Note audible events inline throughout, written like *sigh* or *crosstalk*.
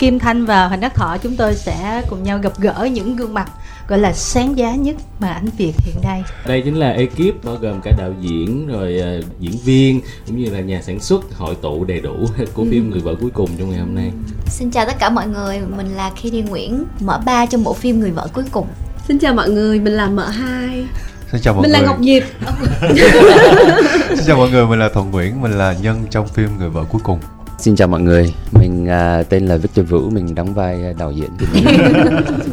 Kim Thanh và Huỳnh Đắc Thọ chúng tôi sẽ cùng nhau gặp gỡ những gương mặt gọi là sáng giá nhất mà ảnh Việt hiện nay. Đây chính là ekip bao gồm cả đạo diễn rồi uh, diễn viên cũng như là nhà sản xuất hội tụ đầy đủ *laughs* của phim ừ. Người vợ cuối cùng trong ngày hôm nay. Xin chào tất cả mọi người, mình là Katie Nguyễn, mở ba trong bộ phim Người vợ cuối cùng. Xin chào mọi người, mình là mở hai. Xin chào mọi mình người. Mình là Ngọc Diệp. *laughs* Xin chào mọi người, mình là Thuận Nguyễn, mình là nhân trong phim Người vợ cuối cùng. Xin chào mọi người, mình uh, tên là Victor Vũ, mình đóng vai đạo diễn. *laughs*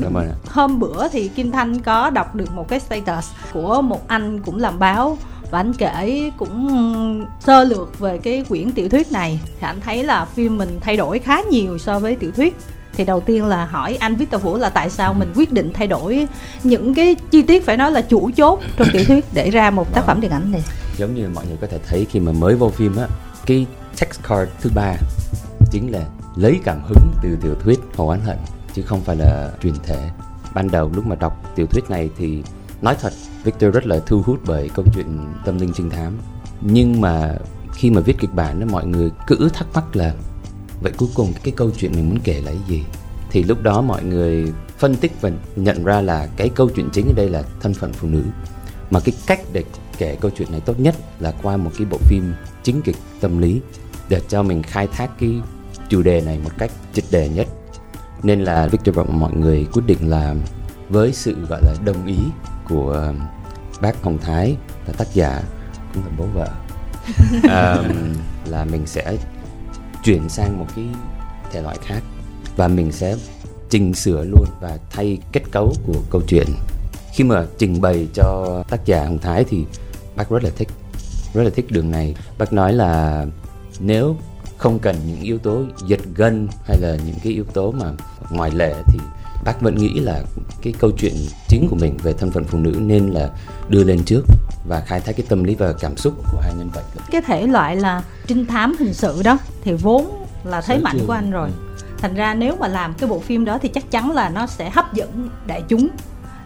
Cảm ơn. Hôm bữa thì Kim Thanh có đọc được một cái status của một anh cũng làm báo và anh kể cũng sơ lược về cái quyển tiểu thuyết này thì anh thấy là phim mình thay đổi khá nhiều so với tiểu thuyết thì đầu tiên là hỏi anh Victor Vũ là tại sao mình quyết định thay đổi những cái chi tiết phải nói là chủ chốt trong tiểu thuyết để ra một tác phẩm điện ảnh này giống như mọi người có thể thấy khi mà mới vô phim á cái text card thứ ba chính là lấy cảm hứng từ tiểu thuyết Hồ Án Hận, chứ không phải là truyền thể. Ban đầu lúc mà đọc tiểu thuyết này thì nói thật, Victor rất là thu hút bởi câu chuyện tâm linh trinh thám. Nhưng mà khi mà viết kịch bản mọi người cứ thắc mắc là, vậy cuối cùng cái câu chuyện mình muốn kể là cái gì? Thì lúc đó mọi người phân tích và nhận ra là cái câu chuyện chính ở đây là thân phận phụ nữ. Mà cái cách để kể câu chuyện này tốt nhất là qua một cái bộ phim chính kịch tâm lý để cho mình khai thác cái chủ đề này một cách triệt đề nhất. Nên là Victor và mọi người quyết định là với sự gọi là đồng ý của bác Hồng Thái là tác giả cũng là bố vợ *laughs* um, là mình sẽ chuyển sang một cái thể loại khác và mình sẽ chỉnh sửa luôn và thay kết cấu của câu chuyện. Khi mà trình bày cho tác giả Hồng Thái thì bác rất là thích rất là thích đường này. Bác nói là nếu không cần những yếu tố giật gân hay là những cái yếu tố mà ngoài lệ thì bác vẫn nghĩ là cái câu chuyện chính của mình về thân phận phụ nữ nên là đưa lên trước và khai thác cái tâm lý và cảm xúc của hai nhân vật. Cái thể loại là trinh thám hình sự đó thì vốn là thế mạnh của anh rồi. Thành ra nếu mà làm cái bộ phim đó thì chắc chắn là nó sẽ hấp dẫn đại chúng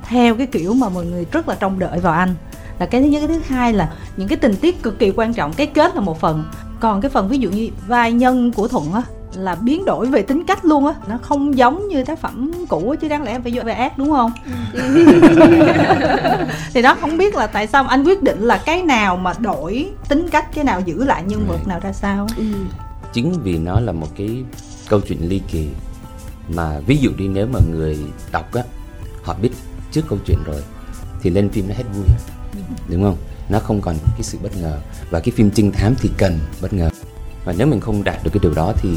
theo cái kiểu mà mọi người rất là trông đợi vào anh là cái thứ nhất cái thứ hai là những cái tình tiết cực kỳ quan trọng cái kết là một phần. Còn cái phần ví dụ như vai nhân của thuận á là biến đổi về tính cách luôn á. Nó không giống như tác phẩm cũ chứ đáng lẽ phải vô về ác đúng không? *laughs* Thì đó không biết là tại sao anh quyết định là cái nào mà đổi tính cách cái nào giữ lại nhân vật nào ra sao ừ. chính vì nó là một cái câu chuyện ly kỳ mà ví dụ đi nếu mà người đọc á họ biết trước câu chuyện rồi thì lên phim nó hết vui đúng không? Nó không còn cái sự bất ngờ. Và cái phim trinh thám thì cần bất ngờ. Và nếu mình không đạt được cái điều đó thì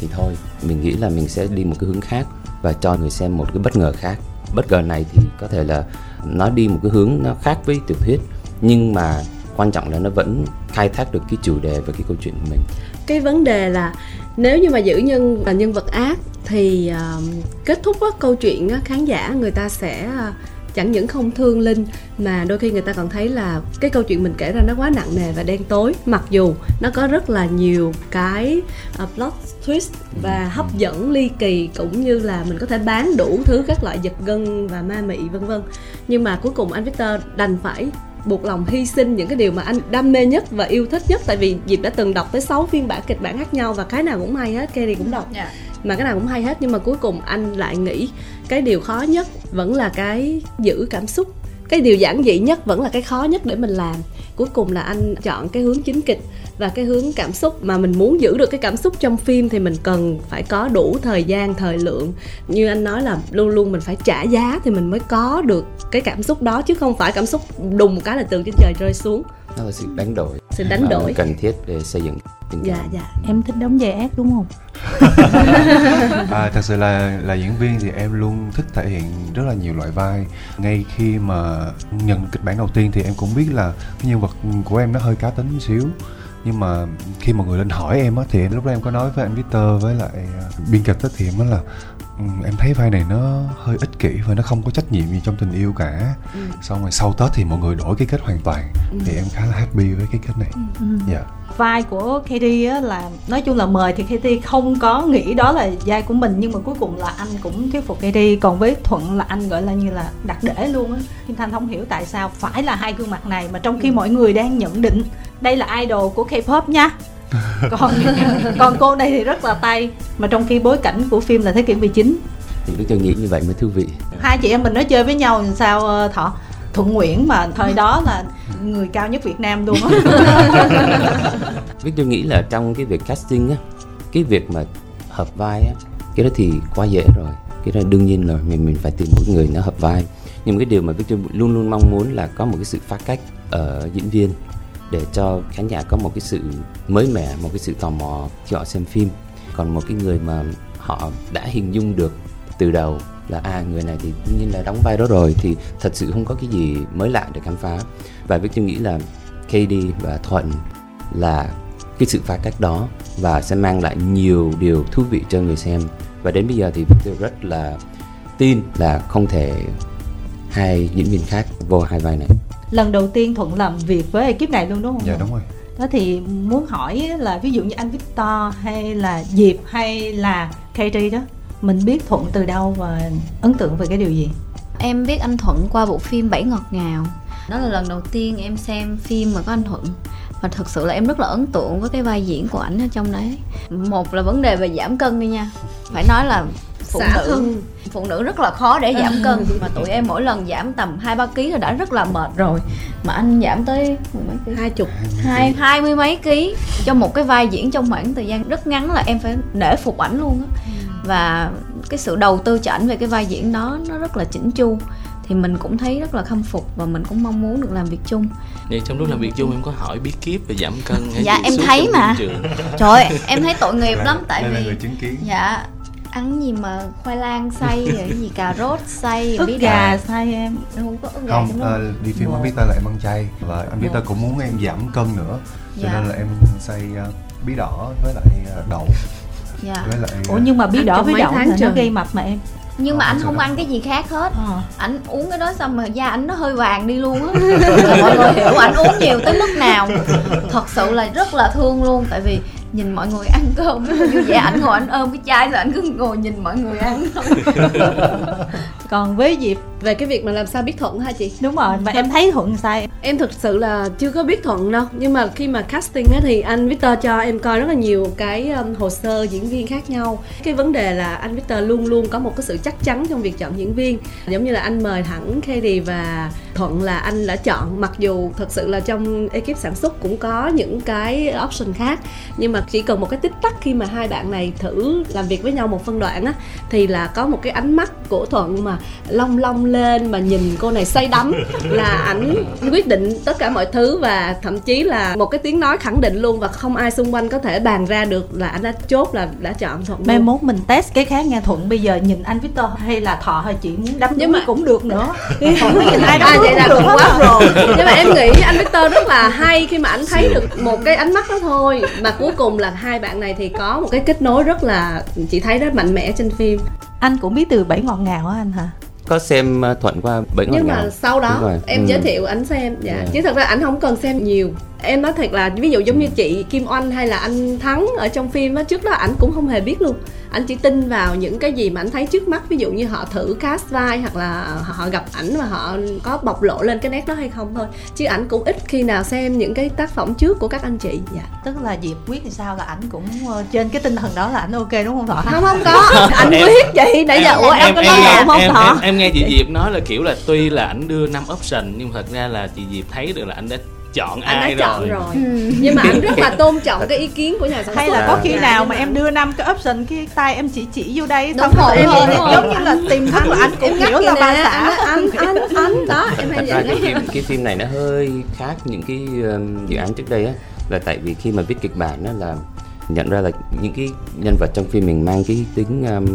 thì thôi mình nghĩ là mình sẽ đi một cái hướng khác và cho người xem một cái bất ngờ khác. Bất ngờ này thì có thể là nó đi một cái hướng nó khác với tiểu thuyết nhưng mà quan trọng là nó vẫn khai thác được cái chủ đề và cái câu chuyện của mình. Cái vấn đề là nếu như mà giữ nhân là nhân vật ác thì uh, kết thúc á, câu chuyện á, khán giả người ta sẽ uh, chẳng những không thương linh mà đôi khi người ta còn thấy là cái câu chuyện mình kể ra nó quá nặng nề và đen tối mặc dù nó có rất là nhiều cái uh, plot twist và hấp dẫn ly kỳ cũng như là mình có thể bán đủ thứ các loại giật gân và ma mị vân vân nhưng mà cuối cùng anh Victor đành phải buộc lòng hy sinh những cái điều mà anh đam mê nhất và yêu thích nhất tại vì Diệp đã từng đọc tới 6 phiên bản kịch bản khác nhau và cái nào cũng hay hết Kerry cũng đọc yeah. Dạ. mà cái nào cũng hay hết nhưng mà cuối cùng anh lại nghĩ cái điều khó nhất vẫn là cái giữ cảm xúc. Cái điều giản dị nhất vẫn là cái khó nhất để mình làm. Cuối cùng là anh chọn cái hướng chính kịch và cái hướng cảm xúc mà mình muốn giữ được cái cảm xúc trong phim thì mình cần phải có đủ thời gian, thời lượng. Như anh nói là luôn luôn mình phải trả giá thì mình mới có được cái cảm xúc đó chứ không phải cảm xúc đùng một cái là từ trên trời rơi xuống đó là sự đánh đổi. Sự đánh đổi. cần thiết để xây dựng tình dạ dạ. Em thích đóng vai ác đúng không? *laughs* À, thật sự là là diễn viên thì em luôn thích thể hiện rất là nhiều loại vai. Ngay khi mà nhận kịch bản đầu tiên thì em cũng biết là cái nhân vật của em nó hơi cá tính xíu. Nhưng mà khi mà người lên hỏi em á thì lúc đó em có nói với anh Victor với lại à, biên kịch thì em nói là em thấy vai này nó hơi ích kỷ và nó không có trách nhiệm gì trong tình yêu cả ừ. xong rồi sau tết thì mọi người đổi cái kết hoàn toàn ừ. thì em khá là happy với cái kết này ừ. ừ. dạ yeah vai của Katie á là nói chung là mời thì Katie không có nghĩ đó là vai của mình nhưng mà cuối cùng là anh cũng thuyết phục Katie còn với Thuận là anh gọi là như là đặt để luôn á Kim Thanh không hiểu tại sao phải là hai gương mặt này mà trong khi ừ. mọi người đang nhận định đây là idol của K-pop nha *laughs* còn còn cô này thì rất là tay mà trong khi bối cảnh của phim là thế kỷ 19 thì Đức Châu nghĩ như vậy mới thú vị. Hai chị em mình nói chơi với nhau làm sao ờ, thọ? Thuận nguyễn mà thời đó là người cao nhất việt nam luôn á. *laughs* Victor nghĩ là trong cái việc casting á cái việc mà hợp vai á cái đó thì quá dễ rồi. Cái đó đương nhiên là mình mình phải tìm một người nó hợp vai. Nhưng cái điều mà Victor luôn luôn mong muốn là có một cái sự phá cách ở diễn viên để cho khán giả có một cái sự mới mẻ, một cái sự tò mò khi họ xem phim. Còn một cái người mà họ đã hình dung được từ đầu là à người này thì đương nhiên là đóng vai đó rồi, thì thật sự không có cái gì mới lạ để khám phá. Và Victor nghĩ là KD và Thuận là cái sự phá cách đó và sẽ mang lại nhiều điều thú vị cho người xem. Và đến bây giờ thì Victor rất là tin là không thể hai diễn viên khác vô hai vai này lần đầu tiên thuận làm việc với ekip này luôn đúng không? Dạ đúng rồi. Đó thì muốn hỏi là ví dụ như anh Victor hay là Diệp hay là Katie đó mình biết thuận từ đâu và ấn tượng về cái điều gì? Em biết anh Thuận qua bộ phim Bảy Ngọt Ngào. Đó là lần đầu tiên em xem phim mà có anh Thuận. Và thực sự là em rất là ấn tượng với cái vai diễn của ảnh ở trong đấy. Một là vấn đề về giảm cân đi nha. Phải nói là phụ Xả nữ. thân. phụ nữ rất là khó để giảm cân mà tụi em mỗi lần giảm tầm hai ba ký là đã rất là mệt rồi. Mà anh giảm tới mười mấy ký? Hai chục. Hai hai mươi mấy ký cho một cái vai diễn trong khoảng thời gian rất ngắn là em phải nể phục ảnh luôn á. Và cái sự đầu tư cho ảnh về cái vai diễn đó nó rất là chỉnh chu. Thì mình cũng thấy rất là khâm phục và mình cũng mong muốn được làm việc chung. Vậy trong lúc làm việc chung em có hỏi bí kíp về giảm cân hay Dạ, em thấy mà. trời ơi, em thấy tội nghiệp lắm tại đây là vì người chứng kiến. dạ ăn gì mà khoai lang xay *laughs* rồi gì cà rốt xay ức bí gà sai em. Không có ức gà không ờ, đi phim anh biết ta là em ăn chay. Và anh biết ta cũng muốn em giảm cân nữa. Cho Dạ. nên là em xay ờ, bí đỏ với lại ờ, đậu. Dạ. Với lại ủa nhưng mà bí đỏ với đậu tháng là nó gây mập mà em. Nhưng mà anh không ăn cái gì khác hết. Ờ. ảnh uống cái đó xong mà da ảnh nó hơi vàng đi luôn á. *laughs* Mọi người hiểu ảnh uống nhiều tới mức nào. Thật sự là rất là thương luôn. Tại vì nhìn mọi người ăn cơm rất là vui vẻ ảnh ngồi ảnh ôm cái chai rồi ảnh cứ ngồi nhìn mọi người ăn. *laughs* Còn với diệp về cái việc mà làm sao biết thuận hả chị? Đúng rồi và em thấy thuận sai em thực sự là chưa có biết thuận đâu. Nhưng mà khi mà casting á thì anh Victor cho em coi rất là nhiều cái um, hồ sơ diễn viên khác nhau. Cái vấn đề là anh Victor luôn luôn có một cái sự chắc chắn trong việc chọn diễn viên. Giống như là anh mời thẳng Katie và Thuận là anh đã chọn. Mặc dù thật sự là trong ekip sản xuất cũng có những cái option khác nhưng mà chỉ cần một cái tích tắc khi mà hai bạn này thử làm việc với nhau một phân đoạn á thì là có một cái ánh mắt của Thuận mà long long lên mà nhìn cô này say đắm là ảnh quyết định tất cả mọi thứ và thậm chí là một cái tiếng nói khẳng định luôn và không ai xung quanh có thể bàn ra được là ảnh đã chốt là đã chọn Thuận mai mốt mình test cái khác nghe thuận bây giờ nhìn anh Victor hay là thọ hay chị muốn đắm Nhưng mà- cũng được nữa. *laughs* Có nhìn ai đắm À vậy là cũng quá rồi. Nhưng mà em nghĩ anh Victor rất là hay khi mà anh thấy được một cái ánh mắt đó thôi. Mà cuối cùng là hai bạn này thì có một cái kết nối rất là Chị thấy rất mạnh mẽ trên phim. Anh cũng biết từ bảy ngọt ngào á anh hả có xem uh, thuận qua bảy ngọt nhưng mà sau đó em Ừ. giới thiệu ảnh xem. Dạ. Dạ. chứ thật ra ảnh không cần xem nhiều em nói thật là ví dụ giống như chị Kim Oanh hay là anh Thắng ở trong phim á trước đó ảnh cũng không hề biết luôn. Anh chỉ tin vào những cái gì mà anh thấy trước mắt ví dụ như họ thử cast vai hoặc là họ gặp ảnh và họ có bộc lộ lên cái nét đó hay không thôi. Chứ ảnh cũng ít khi nào xem những cái tác phẩm trước của các anh chị. Dạ. Tức là diệp quyết thì sao là ảnh cũng ờ, trên cái tinh thần đó là ảnh ok đúng không thọ? Không không có. *laughs* Anh quyết chị nãy giờ ủa em, có nói lộn không em, thọ? em, em nghe chị Diệp nói là kiểu là tuy là ảnh đưa năm option nhưng thật ra là chị Diệp thấy được là anh đã chọn anh ai đã chọn rồi. rồi nhưng mà *laughs* anh rất là tôn trọng cái ý kiến của nhà sản xuất. hay là có khi Dạ, nào mà em đưa năm cái option cái tay em chỉ chỉ vô đây Đúng xong rồi, em giống như là tìm thức là anh cũng hiểu là ba xã. anh anh anh đó em hay vậy cái phim cái phim này nó hơi khác những cái um, dự án trước đây á là tại vì khi mà viết kịch bản á là nhận ra là những cái nhân vật trong phim mình mang cái tính um,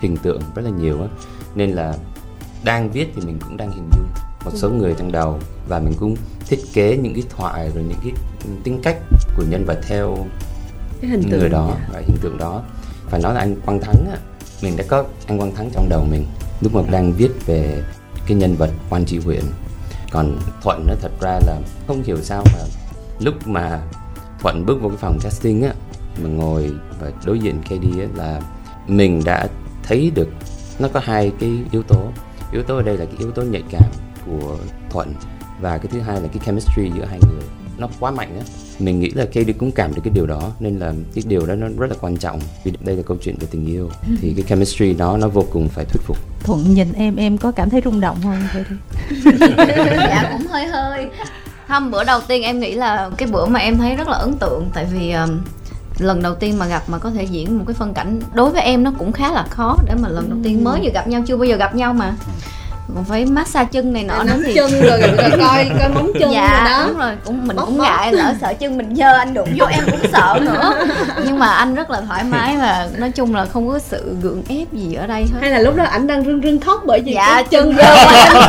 hình tượng rất là nhiều á nên là đang viết thì mình cũng đang hình dung một số người trong đầu. Và mình cũng thiết kế những cái thoại rồi những cái tính cách của nhân vật theo cái hình tượng. người đó và hiện tượng đó. Phải nói là anh Quang Thắng á mình đã có anh Quang Thắng trong đầu mình lúc mà đang viết về cái nhân vật quan trị huyện còn Thuận nó thật ra là không hiểu sao mà lúc mà Thuận bước vào cái phòng casting á mà ngồi và đối diện KD á là mình đã thấy được nó có hai cái yếu tố. Yếu tố ở đây là cái yếu tố nhạy cảm của Thuận. Và cái thứ hai là cái chemistry giữa hai người nó quá mạnh á. Mình nghĩ là KD cũng cảm được cái điều đó nên là cái điều đó nó rất là quan trọng vì đây là câu chuyện về tình yêu. Thì cái chemistry đó nó vô cùng phải thuyết phục. Thuận nhìn em em có cảm thấy rung động không vậy thì *laughs* dạ cũng hơi hơi. Không bữa đầu tiên em nghĩ là cái bữa mà em thấy rất là ấn tượng tại vì um, lần đầu tiên mà gặp mà có thể diễn một cái phân cảnh đối với em nó cũng khá là khó để mà lần đầu tiên mới vừa gặp nhau chưa bao giờ gặp nhau mà còn phải massage chân này nọ nữa thì chân rồi, rồi coi *laughs* coi móng chân dạ rồi đó. đúng rồi. Cũng mình Bóc cũng bóc. ngại lỡ sợ chân mình dơ anh đụng vô em cũng sợ nữa. *laughs* Nhưng mà anh rất là thoải mái và nói chung là không có sự gượng ép gì ở đây hết. Hay là lúc đó ảnh đang rưng rưng khóc bởi vì Dạ, cái chân dơ quá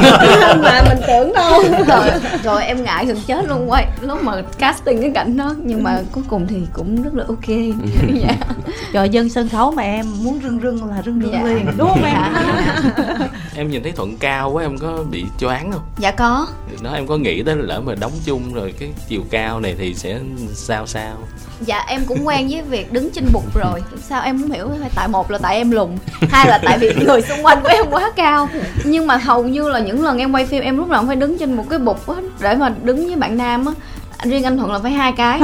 *laughs* mà mình tưởng đâu. Rồi. Rồi em ngại gần chết luôn. Quay lúc mà casting cái cảnh đó nhưng mà cuối cùng thì cũng rất là ok. Dạ. Trời dân sân khấu mà em muốn rưng rưng là rưng rưng Dạ. liền đúng không em? Dạ. em nhìn thấy thuận cao quá em có bị choáng không? Dạ có. Đó em có nghĩ tới lỡ mà đóng chung rồi cái chiều cao này thì sẽ sao sao? Dạ em cũng quen với việc đứng trên bục rồi. Sao em không hiểu tại một là tại em lùn hai là tại vì người xung quanh của em quá cao. Nhưng mà hầu như là những lần em quay phim em lúc nào cũng phải đứng trên một cái bục á để mà đứng với bạn nam á. Riêng anh thuận là phải hai cái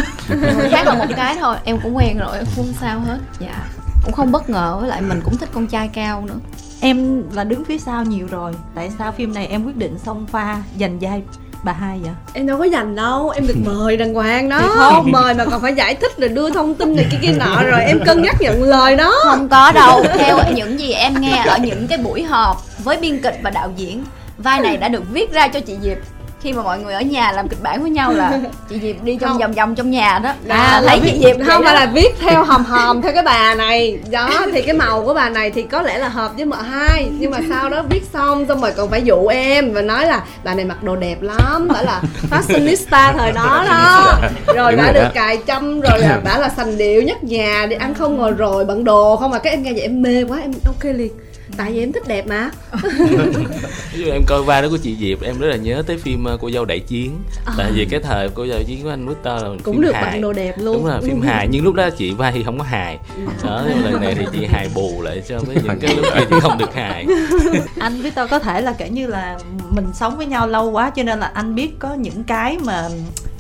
khác là một cái thôi. Em cũng quen rồi không sao hết. Dạ cũng không bất ngờ với lại mình cũng thích con trai cao nữa em là đứng phía sau nhiều rồi. Tại sao phim này em quyết định xông pha giành vai bà hai vậy? Em đâu có dành đâu em được *laughs* mời đàng hoàng đó. Không. mời mà còn phải giải thích rồi đưa thông tin này kia kia nọ rồi em cân nhắc nhận lời đó. Không có đâu. *laughs* Theo những gì em nghe ở những cái buổi họp với biên kịch và đạo diễn vai này đã được viết ra cho chị diệp khi mà mọi người ở nhà làm kịch bản với nhau là *laughs* chị diệp đi trong Không. vòng vòng trong nhà đó. À, à, là lấy chị diệp không phải là viết theo hòm hòm theo cái bà này. Đó thì cái màu của bà này thì có lẽ là hợp với mợ hai. Nhưng mà sau đó viết xong xong rồi còn phải dụ em và nói là bà này mặc đồ đẹp lắm. Bà là fashionista thời đó đó. Rồi rồi được cài châm rồi là bà là sành điệu nhất nhà. Đi ăn không ngồi rồi bận đồ không mà cái em nghe vậy em mê quá em ok liền tại vì em thích đẹp mà. *laughs* Ví dụ em coi vai đó của chị diệp em rất là nhớ tới phim ờ, cô dâu đại chiến. Tại vì cái thời cô dâu đại chiến của anh Victor là cũng phim được hài. đồ đẹp luôn. Đúng là phim hài. Nhưng lúc đó chị vai thì không có hài. Đó nhưng mà lần này thì chị hài bù lại cho với những cái lúc kia thì không được hài. *laughs* Anh với tôi có thể là kể như là mình sống với nhau lâu quá cho nên là anh biết có những cái mà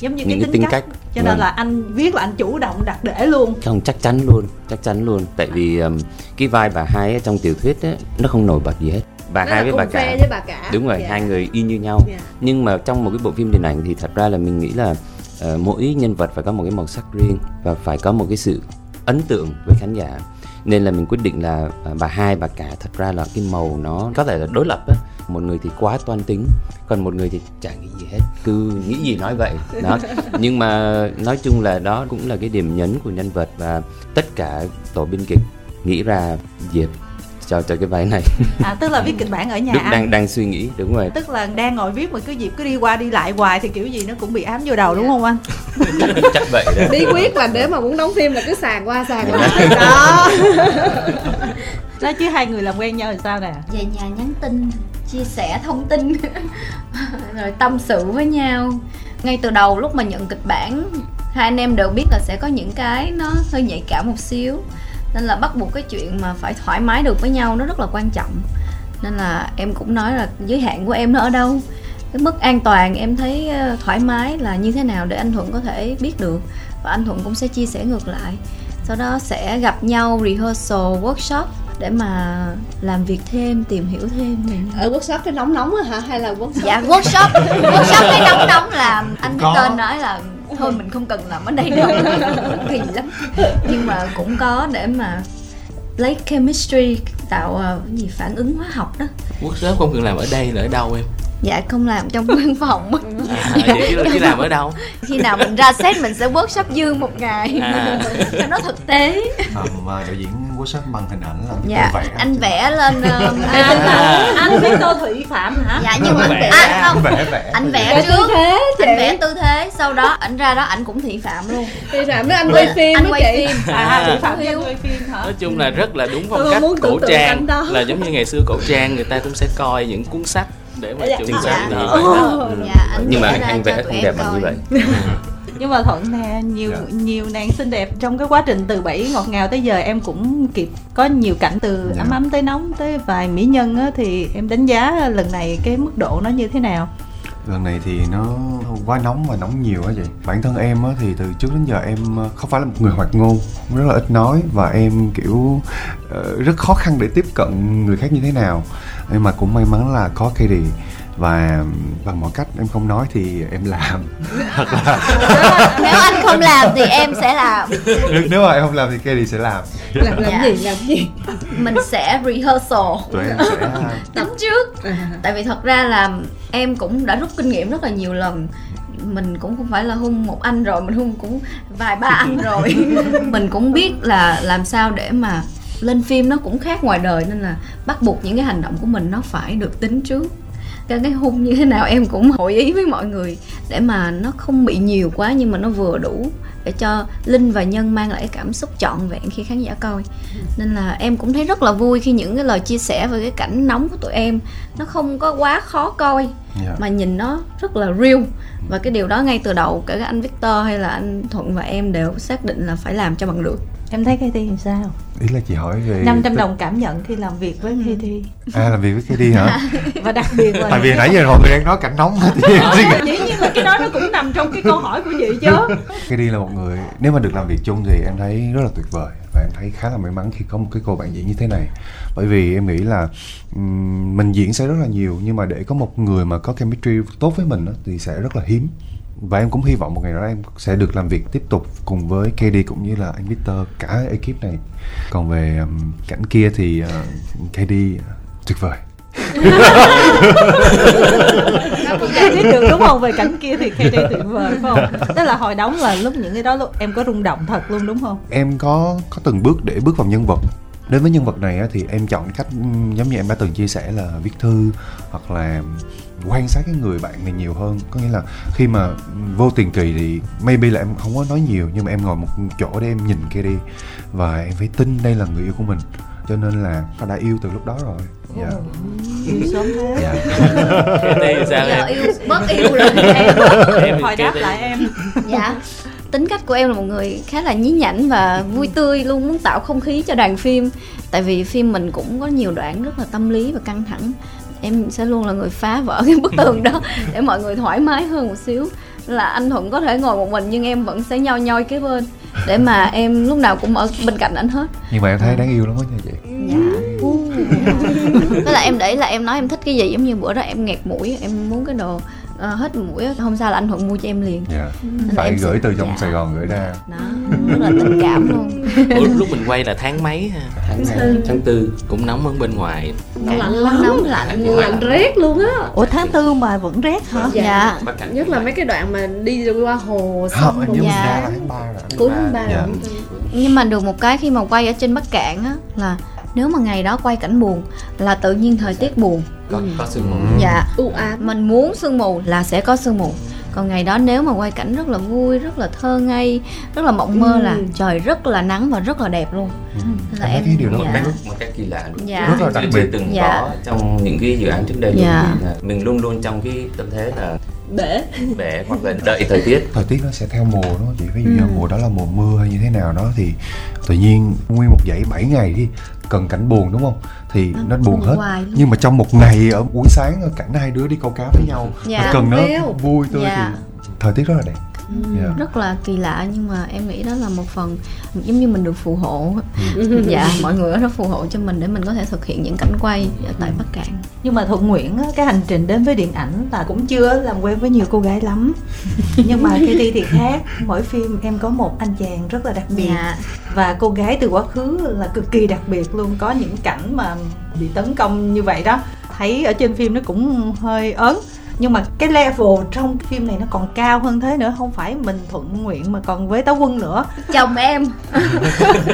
giống như Những cái cái tính, tính cách, cách. cho nên Vâng. là anh viết là anh chủ động đặt để luôn. Không chắc chắn luôn chắc chắn luôn. Tại vì um, cái vai bà hai trong tiểu thuyết á nó không nổi bật gì hết. Bà Nó hai là với bà cả. với bà cả. Đúng rồi Dạ. hai người y như nhau. Dạ. nhưng mà trong một cái bộ phim điện ảnh thì thật ra là mình nghĩ là ờ, mỗi nhân vật phải có một cái màu sắc riêng và phải có một cái sự ấn tượng với khán giả. Nên là mình quyết định là ờ, bà hai bà cả thật ra là cái màu nó có thể là đối lập á một người thì quá toan tính còn một người thì chả nghĩ gì hết cứ nghĩ gì nói vậy. Đó. *laughs* Nhưng mà nói chung là đó cũng là cái điểm nhấn của nhân vật và tất cả tổ biên kịch nghĩ ra diệp cho cho cái vai này. À tức là viết kịch bản ở nhà lúc anh. đang đang suy nghĩ đúng rồi. Tức là đang ngồi viết mà cứ dịp cứ đi qua đi lại hoài thì kiểu gì nó cũng bị ám vô đầu đúng không anh? *laughs* Chắc vậy đó. Bí quyết là nếu mà muốn đóng phim là cứ sàng qua sàng lại đó. *laughs* Đó chứ hai người làm quen nhau thì sao nè? Về nhà nhắn tin chia sẻ thông tin. *laughs* Rồi tâm sự với nhau. Ngay từ đầu lúc mà nhận kịch bản, hai anh em đều biết là sẽ có những cái nó hơi nhạy cảm một xíu. Nên là bắt buộc cái chuyện mà phải thoải mái được với nhau nó rất là quan trọng. Nên là em cũng nói là giới hạn của em nó ở đâu. Cái mức an toàn em thấy ờ, thoải mái là như thế nào để anh thuận có thể biết được. Và anh thuận cũng sẽ chia sẻ ngược lại. Sau đó sẽ gặp nhau rehearsal workshop để mà làm việc thêm tìm hiểu thêm về ở workshop cái nóng nóng á hả? Hay là workshop? Dạ workshop. Workshop cái nóng nóng là anh Victor nói là thôi mình không cần làm ở đây đâu. *laughs* Kỳ lắm. Nhưng mà cũng có để mà lấy chemistry tạo cái gì phản ứng hóa học đó. Workshop không cần làm ở đây là ở đâu em dạ không làm trong văn phòng. À, vậy chứ, chứ làm ở đâu. Khi nào mình ra set mình sẽ workshop dương một ngày. À. cho nó thực tế. À, mà đạo diễn workshop bằng hình ảnh là dạ vẽ anh vẽ lên anh là anh biết tô thủy phạm hả? Dạ nhưng mà Vẽ. anh không. vẽ vẽ. Anh vẽ trước. thế chị. anh vẽ tư thế sau đó ảnh ra đó ảnh cũng thị phạm luôn. Thì phạm với anh quay phim anh quay chị. phim. À thủy phạm Hiếu. anh quay phim hả? Nói chung là rất là đúng phong cách cổ trang đó. là giống như ngày xưa cổ trang người ta cũng sẽ coi những cuốn sách để mà Dạ, chuẩn chính xác vậy. Ồ. dạ anh nhưng mà anh, vẽ không đẹp bằng như vậy *laughs* nhưng mà thuận nè nhiều Dạ. nhiều nàng xinh đẹp trong cái quá trình từ bảy ngọt ngào tới giờ em cũng kịp có nhiều cảnh từ Dạ. ấm ấm tới nóng tới vài mỹ nhân á thì em đánh giá lần này cái mức độ nó như thế nào lần này thì nó quá nóng và nóng nhiều á chị bản thân em á thì từ trước đến giờ em ờ, không phải là một người hoạt ngôn rất là ít nói và em kiểu ờ, rất khó khăn để tiếp cận người khác như thế nào nhưng mà cũng may mắn là có Katie. Và bằng mọi cách em không nói thì em làm. *laughs* Nếu anh không làm thì em sẽ làm. Nếu mà em không làm thì Katie sẽ làm. Làm làm Dạ. gì làm gì? Mình sẽ rehearsal. Tụi em sẽ tính trước. Tại vì thật ra là em cũng đã rút kinh nghiệm rất là nhiều lần. Mình cũng không phải là hung một anh rồi mình hung cũng vài ba anh rồi. *laughs* Mình cũng biết là làm sao để mà lên phim nó cũng khác ngoài đời nên là bắt buộc những cái hành động của mình nó phải được tính trước. Cái cái hung như thế nào em cũng hội ý với mọi người để mà nó không bị nhiều quá nhưng mà nó vừa đủ để cho linh và nhân mang lại cảm xúc trọn vẹn khi khán giả coi. Nên là em cũng thấy rất là vui khi những cái lời chia sẻ về cái cảnh nóng của tụi em nó không có quá khó coi Dạ. mà nhìn nó rất là real. Và cái điều đó ngay từ đầu cả anh Victor hay là anh Thuận và em đều xác định là phải làm cho bằng được em thấy Katie làm sao? Ý là chị hỏi về 500 đồng cảm nhận khi làm việc với Katie à làm việc với Katie hả? *laughs* Và đặc biệt là tại vì nãy giờ mọi người đang nói cảnh nóng thì dĩ nhiên là cái đó nó cũng nằm trong cái câu hỏi của chị chứ. Katie là một người nếu mà được làm việc chung thì em thấy rất là tuyệt vời và em thấy khá là may mắn khi có một cái cô bạn diễn như thế này. Bởi vì em nghĩ là ừm, mình diễn sẽ rất là nhiều nhưng mà để có một người mà có chemistry tốt với mình á, thì sẽ rất là hiếm và em cũng hy vọng một ngày đó em sẽ được làm việc tiếp tục cùng với KD cũng như là anh Victor cả ekip này. Còn về ừm, cảnh kia thì uh, KD tuyệt vời. Chị biết được đúng không? Về cảnh kia thì Katie tuyệt vời phải không? Tức là hồi đóng là lúc những cái đó lúc em có rung động thật luôn đúng không? Em có có từng bước để bước vào nhân vật. Đến với nhân vật này thì em chọn cách giống như em đã từng chia sẻ là viết thư hoặc là quan sát cái người bạn này nhiều hơn. Có nghĩa là khi mà vô tiền kỳ thì maybe là em không có nói nhiều nhưng mà em ngồi một chỗ để em nhìn kia đi. Và em phải tin đây là người yêu của mình. Cho nên là họ đã yêu từ lúc đó rồi. Dạ. Yêu sớm thế. Dạ. Thì sao giờ em? yêu bớt yêu rồi. Em em hồi đáp lại em. Dạ. Tính cách của em là một người khá là nhí nhảnh và vui tươi luôn muốn tạo không khí cho đoàn phim. Tại vì phim mình cũng có nhiều đoạn rất là tâm lý và căng thẳng em sẽ luôn là người phá vỡ cái bức tường đó *laughs* để mọi người thoải mái hơn một xíu. Là anh thuận có thể ngồi một mình nhưng em vẫn sẽ nhoi nhoi kế bên để mà em lúc nào cũng ở bên cạnh anh hết. Nhưng mà em thấy đáng yêu lắm á nha chị. Dạ. Với lại em để là em nói em thích cái gì giống như bữa đó em nghẹt mũi em muốn cái đồ ờ, hết mũi á, hôm sau là anh thuận mua cho em liền. Dạ. Nên là phải gửi từ trong dạ. sài gòn gửi ra. Đó rất là tình cảm luôn. Ủa, lúc mình quay là tháng mấy ha? Tháng hai tháng tư cũng nóng hơn bên ngoài. Nó lạnh lắm. nóng lạnh lạnh rét luôn á. Ủa tháng tư mà vẫn rét hả? Dạ. dạ. Cảnh nhất là mấy cái đoạn mà đi qua hồ sông anh hồ Dạ. cuối tháng ba Dạ. nhưng mà được một cái khi mà quay ở trên bắc cạn á là nếu mà ngày đó quay cảnh buồn là tự nhiên thời tiết buồn có có sương mù Ừ. dạ u ám mình muốn sương mù là sẽ có sương mù còn ngày đó nếu mà quay cảnh rất là vui rất là thơ ngây rất là mộng mơ Ừ. là trời rất là nắng và rất là đẹp luôn Ừ. là Em cái điều đó một dạ. cách một cách kỳ lạ luôn Dạ. rất là đặc biệt từng Dạ. có trong những cái dự án trước đây luôn. Dạ. Mình luôn luôn trong cái tâm thế là để bẻ hoặc là đợi thời tiết thời tiết nó sẽ theo mùa không chị ví dụ như Ừ. mùa đó là mùa mưa hay như thế nào đó thì tự nhiên nguyên một dãy 7 ngày đi cần cảnh buồn đúng không? Thì Nó nó buồn hết. nhưng mà trong một ngày ở buổi sáng ở cảnh hai đứa đi câu cá với nhau. Dạ. cần nó vui tươi Dạ. thì thời tiết rất là đẹp Dạ. rất là kỳ lạ nhưng mà em nghĩ đó là một phần giống như mình được phù hộ. Dạ mọi người đó phù hộ cho mình để mình có thể thực hiện những cảnh quay ở tại bắc cạn. Nhưng mà thuận nguyện á, cái hành trình đến với điện ảnh là cũng chưa làm quen với nhiều cô gái lắm. *laughs* Nhưng mà Katie thì khác mỗi phim em có một anh chàng rất là đặc biệt. Dạ. Và cô gái từ quá khứ là cực kỳ đặc biệt luôn có những cảnh mà bị tấn công như vậy đó. Thấy ở trên phim nó cũng hơi ớn nhưng mà cái level trong cái phim này nó còn cao hơn thế nữa không phải mình thuận nguyện mà còn với táo quân nữa. Chồng em. *laughs*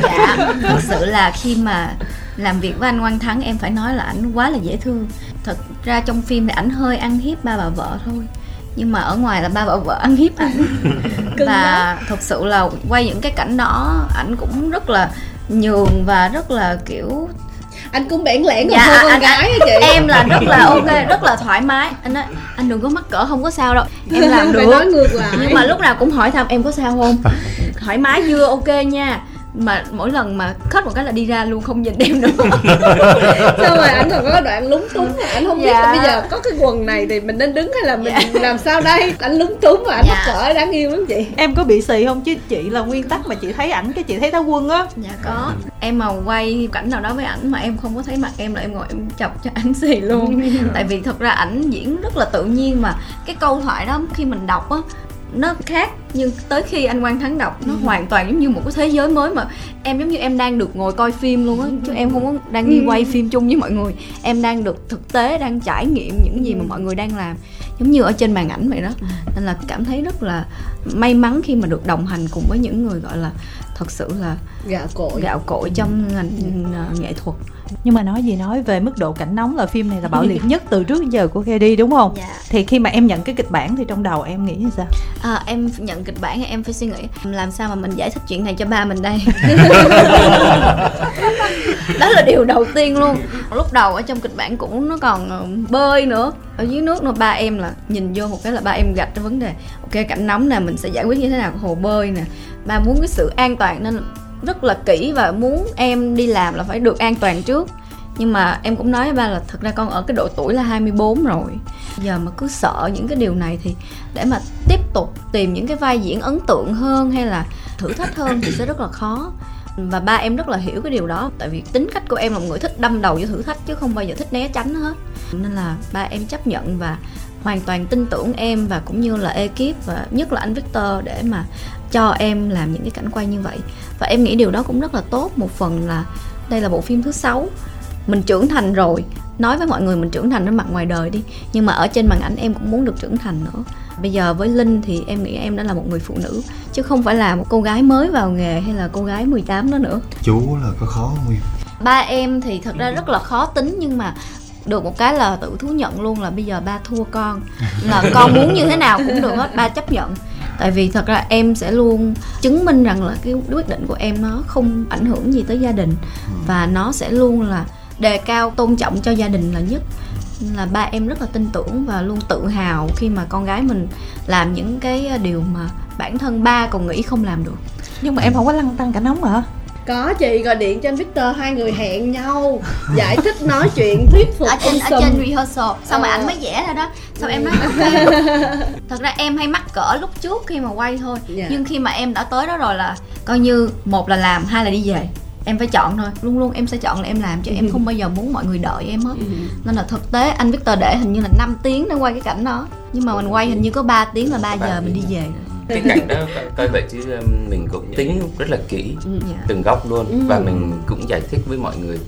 Dạ thật sự là khi mà làm việc với anh Quang Thắng em phải nói là ảnh quá là dễ thương. Thật ra trong phim thì ảnh hơi ăn hiếp ba bà vợ thôi nhưng mà ở ngoài là ba bà vợ ăn hiếp ảnh. *laughs* Và thật sự là quay những cái cảnh đó ảnh cũng rất là nhường và rất là kiểu anh cũng bẽn lẽn Dạ, hơn con anh- gái á chị. em là rất là *laughs* ok rất là thoải mái. Anh nói anh đừng có mắc cỡ không có sao đâu. *laughs* Em làm được. nói ngược lại. Nhưng mà lúc nào cũng hỏi thăm em có sao không. Thoải mái chưa? Ok nha mà mỗi lần mà khất một cái là đi ra luôn không nhìn em nữa. *laughs* Xong rồi ảnh còn có cái đoạn lúng túng mà ảnh không biết Dạ. là bây giờ có cái quần này thì mình nên đứng hay là mình Dạ. làm sao đây? Ảnh lúng túng và ảnh Dạ. mắc cỡ đáng yêu lắm chị. Em có bị xì không? Chứ chị là nguyên tắc mà chị thấy ảnh cái chị thấy tháo quân á. Dạ có. Em mà quay cảnh nào đó với ảnh mà em không có thấy mặt em là em ngồi em chọc cho ảnh xì luôn. *laughs* Tại vì thật ra ảnh diễn rất là tự nhiên mà. Cái câu thoại đó khi mình đọc á nó khác nhưng tới khi anh Quang Thắng đọc. Nó hoàn toàn giống như một cái thế giới mới mà em giống như em đang được ngồi coi phim luôn á. Chứ em không có đang đi quay phim chung với mọi người. Em đang được thực tế đang trải nghiệm những gì mà mọi người đang làm. Giống như ở trên màn ảnh vậy đó. Nên là cảm thấy rất là may mắn khi mà được đồng hành cùng với những người gọi là thật sự là gạo cội. gạo cội trong ngành ờ, nghệ thuật nhưng mà nói gì nói về mức độ cảnh nóng là phim này là bạo liệt *laughs* nhất từ trước đến giờ của Kedi đúng không? Dạ. thì khi mà em nhận cái kịch bản thì trong đầu em nghĩ như sao? À, em nhận kịch bản thì em phải suy nghĩ làm sao mà mình giải thích chuyện này cho ba mình đây? *laughs* Đó là điều đầu tiên luôn. Lúc đầu ở trong kịch bản cũng nó còn ờ, bơi nữa. Ở dưới nước nữa ba em là nhìn vô một cái là ba em gạch cái vấn đề ok cảnh nóng nè mình sẽ giải quyết như thế nào? Hồ bơi nè. Ba muốn cái sự an toàn nên rất là kỹ và muốn em đi làm là phải được an toàn trước. Nhưng mà em cũng nói với ba là thật ra con ở cái độ tuổi là 24 rồi. Giờ mà cứ sợ những cái điều này thì để mà tiếp tục tìm những cái vai diễn ấn tượng hơn hay là thử thách hơn thì sẽ rất là khó. Và ba em rất là hiểu cái điều đó, tại vì tính cách của em là một người thích đâm đầu vô thử thách chứ không bao giờ thích né tránh hết. Nên là ba em chấp nhận và hoàn toàn tin tưởng em và cũng như là ekip và nhất là anh Victor để mà cho em làm những cái cảnh quay như vậy. Và em nghĩ điều đó cũng rất là tốt. Một phần là đây là bộ phim thứ sáu. Mình trưởng thành rồi. Nói với mọi người mình trưởng thành trên mặt ngoài đời đi. Nhưng mà ở trên màn ảnh em cũng muốn được trưởng thành nữa. Bây giờ với linh thì em nghĩ em đã là một người phụ nữ. Chứ không phải là một cô gái mới vào nghề hay là cô gái 18 đó nữa. Chú là có khó không Nguyên ba em thì thật ra rất là khó tính nhưng mà được một cái là tự thú nhận luôn là bây giờ ba thua con. Là con muốn như thế nào cũng được hết ba chấp nhận tại vì thật ra em sẽ luôn chứng minh rằng là cái quyết định của em nó không ảnh hưởng gì tới gia đình. Và nó sẽ luôn là đề cao tôn trọng cho gia đình là nhất. Là ba em rất là tin tưởng và luôn tự hào khi mà con gái mình làm những cái điều mà bản thân ba còn nghĩ không làm được. Nhưng mà em không có lăng tăng cảnh nóng hả có chị gọi điện cho anh Victor hai người hẹn nhau giải thích nói chuyện thuyết phục ở trên ở trên rehearsal. Xong rồi Ờ. ảnh mới vẽ ra đó? Xong em nói *laughs* ok? Thật ra em hay mắc cỡ lúc trước khi mà quay thôi. Dạ. nhưng khi mà em đã tới đó rồi là coi như một là làm hai là đi về. Em phải chọn thôi. Luôn luôn em sẽ chọn là em làm chứ em không bao giờ muốn mọi người đợi em hết nên là thực tế anh Victor để hình như là 5 tiếng để quay cái cảnh đó. Nhưng mà mình quay hình như có 3 tiếng là 3 Ba giờ mình đi về. rồi cái cảnh đó coi vậy chứ um, mình cũng tính rất là kỹ Dạ. từng góc luôn. Và mình cũng giải thích với mọi người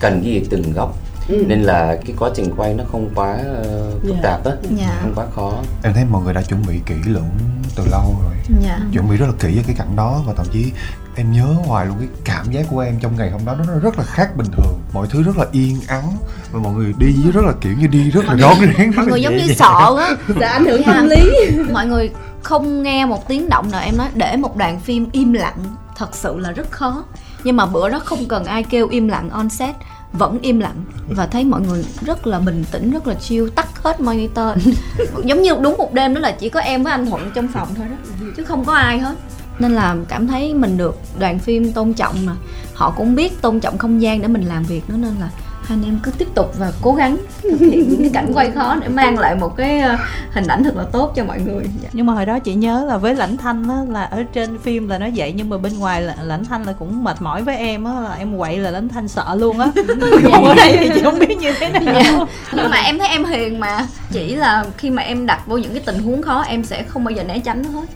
cần cái gì từng góc. Nên là cái quá trình quay nó không quá ờ, phức Dạ. tạp á Dạ. không quá khó. Em thấy mọi người đã chuẩn bị kỹ lưỡng từ lâu rồi. Dạ. Chuẩn bị rất là kỹ cho cái cảnh đó và thậm chí em nhớ hoài luôn cái cảm giác của em trong ngày hôm đó. Nó rất là khác bình thường. Mọi thứ rất là yên ắng và mọi người đi rất là kiểu như đi rất là rón rén mọi người giống như sợ á. Sẽ ảnh hưởng Dạ. tâm lý. Mọi người không nghe một tiếng động nào, em nói, để một đoạn phim im lặng. Thật sự là rất khó. Nhưng mà bữa đó không cần ai kêu im lặng on set, vẫn im lặng. Và thấy mọi người rất là bình tĩnh, rất là chill, tắt hết monitor. *laughs* Giống như đúng một đêm đó là chỉ có em với anh thuận trong phòng thôi đó, chứ không có ai hết. Nên là cảm thấy mình được đoàn phim tôn trọng mà. Họ cũng biết tôn trọng không gian để mình làm việc nữa, nên là hai anh em cứ tiếp tục và cố gắng thực hiện những cái cảnh quay khó để mang lại một cái ờ, hình ảnh thật là tốt cho mọi người. Dạ. nhưng mà hồi đó chị nhớ là với lãnh thanh á là ở trên phim là nó vậy nhưng mà bên ngoài là lãnh thanh là cũng mệt mỏi với em á là em quậy là lãnh thanh sợ luôn á. *laughs* Còn ở đây thì chị không biết như thế nào. Dạ. nhưng mà em thấy em hiền mà chỉ là khi mà em đặt vô những cái tình huống khó em sẽ không bao giờ né tránh nó hết.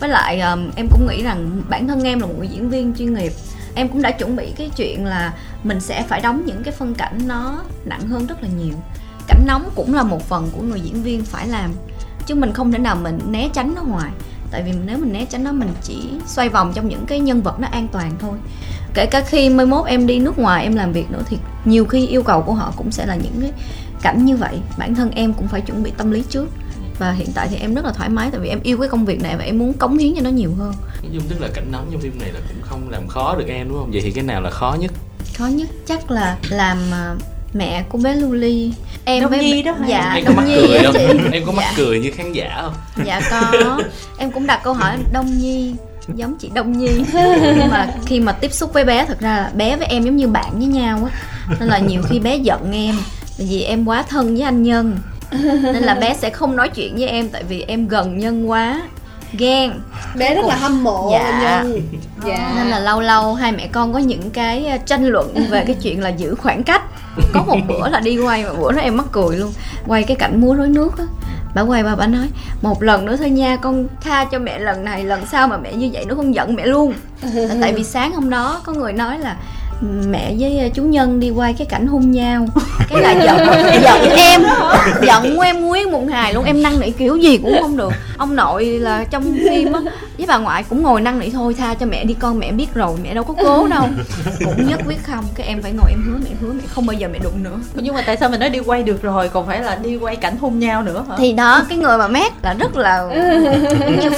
Với lại um, em cũng nghĩ rằng bản thân em là một người diễn viên chuyên nghiệp em cũng đã chuẩn bị cái chuyện là mình sẽ phải đóng những cái phân cảnh nó nặng hơn rất là nhiều. Cảnh nóng cũng là một phần của người diễn viên phải làm, chứ mình không thể nào mình né tránh nó hoài. Tại vì nếu mình né tránh nó, mình chỉ xoay vòng trong những cái nhân vật nó an toàn thôi. Kể cả khi mai mốt em đi nước ngoài em làm việc nữa thì nhiều khi yêu cầu của họ cũng sẽ là những cái cảnh như vậy. Bản thân em cũng phải chuẩn bị tâm lý trước và hiện tại thì em rất là thoải mái tại vì em yêu cái công việc này và em muốn cống hiến cho nó nhiều hơn. Nói chung tức là cảnh nóng trong phim này là cũng không làm khó được em đúng không? Vậy thì cái nào là khó nhất? Khó nhất chắc là làm à, mẹ của bé Luli em Đông với Nhi đó hả? dạ em có mắc Đông cười Nhi á không? chị. *laughs* Em có mắc Dạ. cười như khán giả không? Dạ có. Em cũng đặt câu hỏi *laughs* đông nhi giống chị Đông Nhi. Nhưng mà khi mà tiếp xúc với bé thật ra là bé với em giống như bạn với nhau á. Nên là nhiều khi bé giận em tại vì em quá thân với anh Nhân *laughs* nên là bé sẽ không nói chuyện với em tại vì em gần Nhân quá. Ghen. Bé rất là hâm mộ Dạ. nhân dạ. Nên là lâu lâu hai mẹ con có những cái ờ, tranh luận về cái chuyện là giữ khoảng cách. Có một bữa là đi quay mà bữa đó em mắc cười luôn. Quay cái cảnh múa rối nước á. Bà quay bà bà nói một lần nữa thôi nha con tha cho mẹ lần này lần sau mà mẹ như vậy nó không giận mẹ luôn. Là tại vì sáng hôm đó có người nói là mẹ với ờ, chú nhân đi quay cái cảnh hôn nhau. *laughs* Cái là giận giận em giận em nguyên một ngày luôn em năn nỉ kiểu gì cũng không được. Ông nội là trong phim á với bà ngoại cũng ngồi năn nỉ thôi tha cho mẹ đi con mẹ biết rồi mẹ đâu có cố đâu. *laughs* Cũng nhất quyết không cái em phải ngồi em hứa mẹ hứa mẹ không bao giờ mẹ đụng nữa. Nhưng mà tại sao mình nói đi quay được rồi còn phải là đi quay cảnh hôn nhau nữa hả? Thì đó cái người mà mát là rất là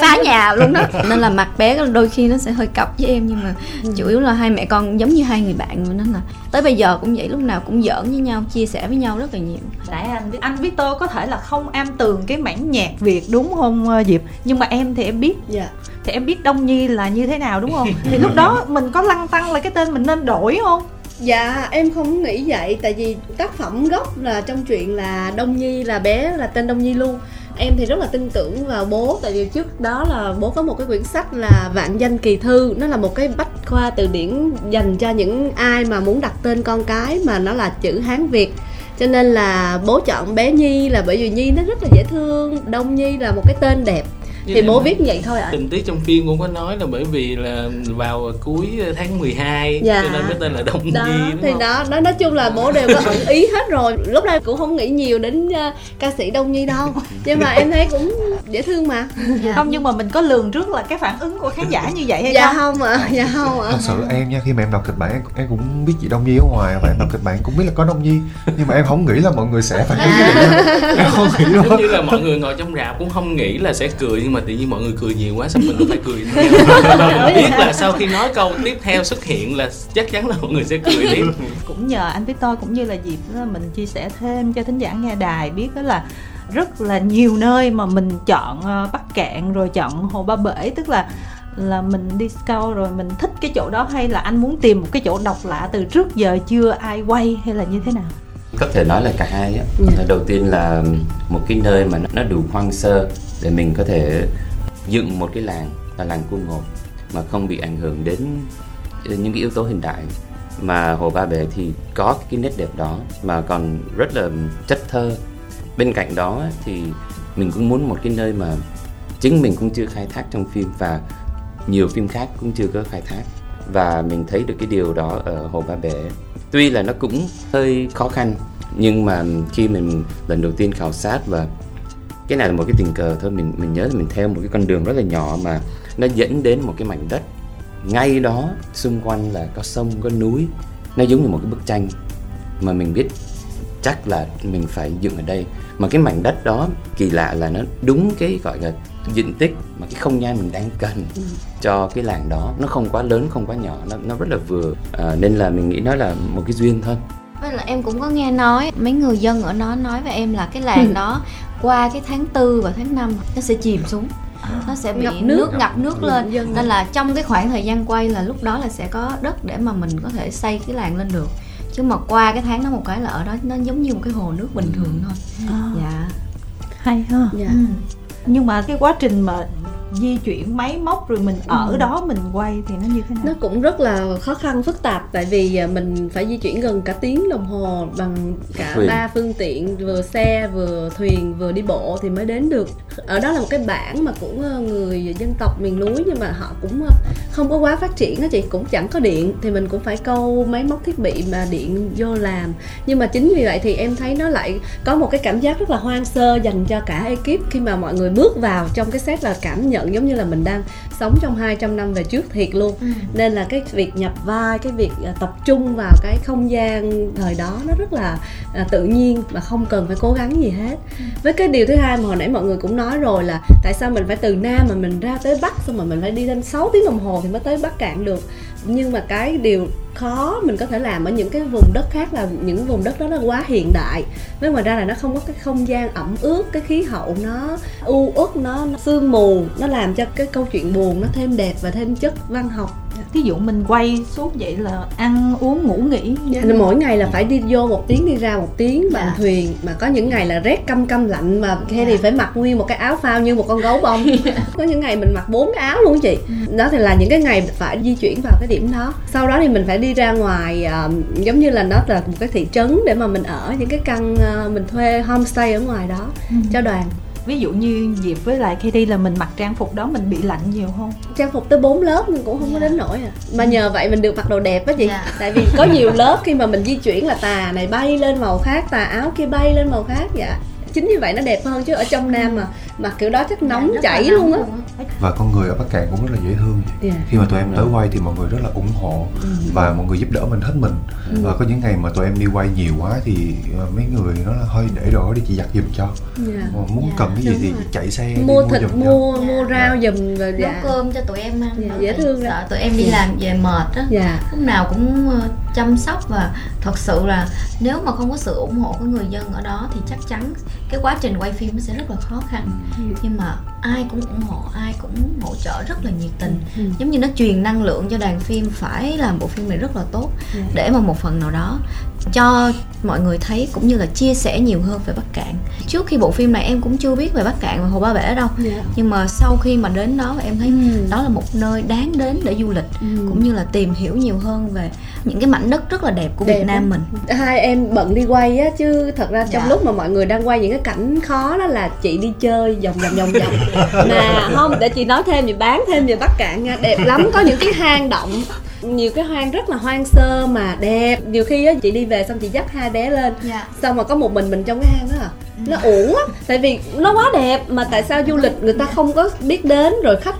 phá nhà luôn đó. Nên là mặt bé đôi khi nó sẽ hơi cọc với em nhưng mà chủ yếu là hai mẹ con giống như hai người bạn rồi nên là tới bây giờ cũng vậy lúc nào cũng giỡn với nhau chia sẻ với nhau rất là nhiều. Nãy anh anh Victor có thể là không am tường cái mảng nhạc Việt đúng không ờ, Diệp? Nhưng mà em thì em biết. Dạ. Thì em biết Đông Nhi là như thế nào đúng không? *laughs* Thì lúc đó mình có lăng tăng là cái tên mình nên đổi không? Dạ em không nghĩ vậy tại vì tác phẩm gốc là trong chuyện là Đông Nhi là bé là tên Đông Nhi luôn Em thì rất là tin tưởng vào bố, tại vì trước đó là bố có một cái quyển sách là Vạn danh kỳ thư. Nó là một cái bách khoa từ điển dành cho những ai mà muốn đặt tên con cái mà nó là chữ Hán Việt. Cho nên là bố chọn bé Nhi là bởi vì Nhi nó rất là dễ thương, Đông Nhi là một cái tên đẹp thì bố viết như vậy thôi ạ. tình tiết trong phim cũng có nói là bởi vì là vào cuối tháng 12 Dạ. cho nên cái tên là Đông đó Nhi đúng thì không? đó đó nói chung là bố đều có ẩn ý hết rồi. Lúc đây cũng không nghĩ nhiều đến uh, ca sĩ đông nhi đâu. Nhưng mà em thấy cũng dễ thương mà. Không nhưng mà mình có lường trước là cái phản ứng của khán giả như vậy hay dạ không? không ạ dạ không ạ. Thật sự em nha khi mà em đọc kịch bản em, cũng biết chị Đông Nhi ở ngoài và em đọc kịch bản cũng biết là có Đông Nhi. Nhưng mà em không nghĩ là mọi người sẽ phản ứng như vậy nha. em không nghĩ luôn. Giống như là mọi người ngồi trong rạp cũng không nghĩ là sẽ cười nhưng mà tự nhiên mọi người cười nhiều quá xong mình cũng phải cười. *laughs* Mình biết là sau khi nói câu tiếp theo xuất hiện là chắc chắn là mọi người sẽ cười tiếp. *laughs* Cũng nhờ anh Victor cũng như là đó mình chia sẻ thêm cho thính giả nghe đài biết đó là rất là nhiều nơi mà mình chọn ờ, Bắc Cạn rồi chọn Hồ Ba Bể. Tức là là mình đi scout rồi mình thích cái chỗ đó hay là anh muốn tìm một cái chỗ độc lạ từ trước giờ chưa ai quay hay là như thế nào có thể nói là cả hai á. Dạ. đầu tiên là một cái nơi mà nó- đủ hoang sơ để mình có thể dựng một cái làng là làng cung ngột mà không bị ảnh hưởng đến những cái yếu tố hiện đại. Mà hồ ba bể thì có cái nét đẹp đó mà còn rất là chất thơ. Bên cạnh đó thì mình cũng muốn một cái nơi mà chính mình cũng chưa khai thác trong phim và nhiều phim khác cũng chưa có khai thác. Và mình thấy được cái điều đó ở hồ ba bể tuy là nó cũng hơi khó khăn, nhưng mà khi mình lần đầu tiên khảo sát và cái này là một cái tình cờ thôi, mình mình nhớ là mình theo một cái con đường rất là nhỏ mà nó dẫn đến một cái mảnh đất. Ngay đó, xung quanh là có sông, có núi. Nó giống như một cái bức tranh mà mình biết chắc là mình phải dựng ở đây. Mà cái mảnh đất đó kỳ lạ là nó đúng cái, gọi là diện tích mà cái không gian mình đang cần cho cái làng đó nó không quá lớn không quá nhỏ nó nó rất là vừa. À, nên là mình nghĩ nó là một cái duyên thôi. Với là em cũng có nghe nói mấy người dân ở đó nói với em là cái làng *laughs* đó qua cái tháng tư và tháng 5 nó sẽ chìm xuống. Nó sẽ bị Ngập nước, nước. ngập nước lên. Dân. nên là trong cái khoảng thời gian quay là lúc đó là sẽ có đất để mà mình có thể xây cái làng lên được. Chứ mà qua cái tháng đó một cái là ở đó nó giống như một cái hồ nước bình thường thôi. Dạ. Hay ha. Dạ. Ừ. nhưng mà cái quá trình mà di chuyển máy móc rồi mình ở đó mình quay thì nó như thế nào? Nó cũng rất là khó khăn phức tạp. Tại vì à, mình phải di chuyển gần cả tiếng đồng hồ bằng cả ba phương tiện vừa xe vừa thuyền vừa đi bộ thì mới đến được ở đó là một cái bản mà cũng ờ, người dân tộc miền núi nhưng mà họ cũng ờ, không có quá phát triển á chị cũng chẳng có điện thì mình cũng phải câu máy móc thiết bị mà điện vô làm. Nhưng mà chính vì vậy thì em thấy nó lại có một cái cảm giác rất là hoang sơ dành cho cả ekip khi mà mọi người bước vào trong cái set là cảm nhận giống như là mình đang sống trong 200 năm về trước thiệt luôn. Nên là cái việc nhập vai cái việc tập trung vào cái không gian thời đó nó rất là tự nhiên và không cần phải cố gắng gì hết. Với cái điều thứ hai mà hồi nãy mọi người cũng nói nói rồi là tại sao mình phải từ nam mà mình ra tới bắc xong mà mình phải đi thêm 6 tiếng đồng hồ thì mới tới bắc cạn được. Nhưng mà cái điều khó mình có thể làm ở những cái vùng đất khác là những vùng đất đó nó quá hiện đại. Với ngoài ra là nó không có cái không gian ẩm ướt cái khí hậu nó u uất nó, nó sương mù nó làm cho cái câu chuyện buồn nó thêm đẹp và thêm chất văn học thí dụ mình quay suốt vậy là ăn uống ngủ nghỉ Dạ, mỗi ngày là phải đi vô một tiếng đi ra một tiếng bằng Dạ. thuyền. Mà có những ngày là rét căm căm lạnh mà Kelly thì phải mặc nguyên một cái áo phao như một con gấu bông. *laughs* Có những ngày mình mặc bốn cái áo luôn chị. Đó thì là những cái ngày phải di chuyển vào cái điểm đó. Sau đó thì mình phải đi ra ngoài à, giống như là nó là một cái thị trấn để mà mình ở những cái căn à, mình thuê homestay ở ngoài đó cho đoàn ví dụ như Diệp với lại Katie là mình mặc trang phục đó mình bị lạnh nhiều không trang phục tới 4 lớp nhưng cũng không có Dạ. đến nỗi à mà nhờ vậy mình được mặc đồ đẹp á chị Dạ. tại vì có nhiều lớp khi mà mình di chuyển là tà này bay lên màu khác tà áo kia bay lên màu khác dạ chính như vậy nó đẹp hơn chứ ở trong nam mà mặc kiểu đó chắc nóng Dạ, chảy luôn á. và con người ở Bắc Cạn cũng rất là dễ thương. Dạ. khi mà tụi em tới quay thì mọi người rất là ủng hộ và mọi người giúp đỡ mình hết mình. Và có những ngày mà tụi em đi quay nhiều quá thì ờ, mấy người nói là hơi để đồ đi chị giặt giùm cho. Dạ. Mà muốn Dạ, cần cái gì đúng thì rồi. chạy xe đi mua thịt giùm cho. mua Dạ. mua rau giùm rồi nấu dạ. cơm cho tụi em ăn. Dạ, Bởi dễ thương sợ tụi em đi Dạ. làm về mệt á. Dạ. Lúc nào cũng ờ, chăm sóc và thật sự là nếu mà không có sự ủng hộ của người dân ở đó thì chắc chắn cái quá trình quay phim nó sẽ rất là khó khăn Ừ. nhưng mà ai cũng ủng hộ ai cũng hỗ trợ rất là nhiệt tình Ừ. giống như nó truyền năng lượng cho đoàn phim phải làm bộ phim này rất là tốt Dạ. để mà một phần nào đó cho mọi người thấy cũng như là chia sẻ nhiều hơn về Bắc Cạn trước khi bộ phim này em cũng chưa biết về Bắc Cạn và Hồ Ba Bể đâu dạ nhưng mà sau khi mà đến đó em thấy Ừ. đó là một nơi đáng đến để du lịch Ừ. cũng như là tìm hiểu nhiều hơn về những cái mảnh đất rất là đẹp của Đẹp Việt Nam mình hai em bận đi quay á chứ thật ra trong Dạ. lúc mà mọi người đang quay những cái cảnh khó đó là chị đi chơi vòng vòng vòng vòng *laughs* mà không để chị nói thêm chị bán thêm về bắc cạn nha. Đẹp lắm có những cái hang động. Nhiều cái hang rất là hoang sơ mà đẹp. Nhiều khi á chị đi về xong chị dắt hai bé lên. Dạ. Xong mà có một mình mình trong cái hang đó à. Nó uổng á tại vì nó quá đẹp mà tại sao du lịch người ta không có biết đến rồi khách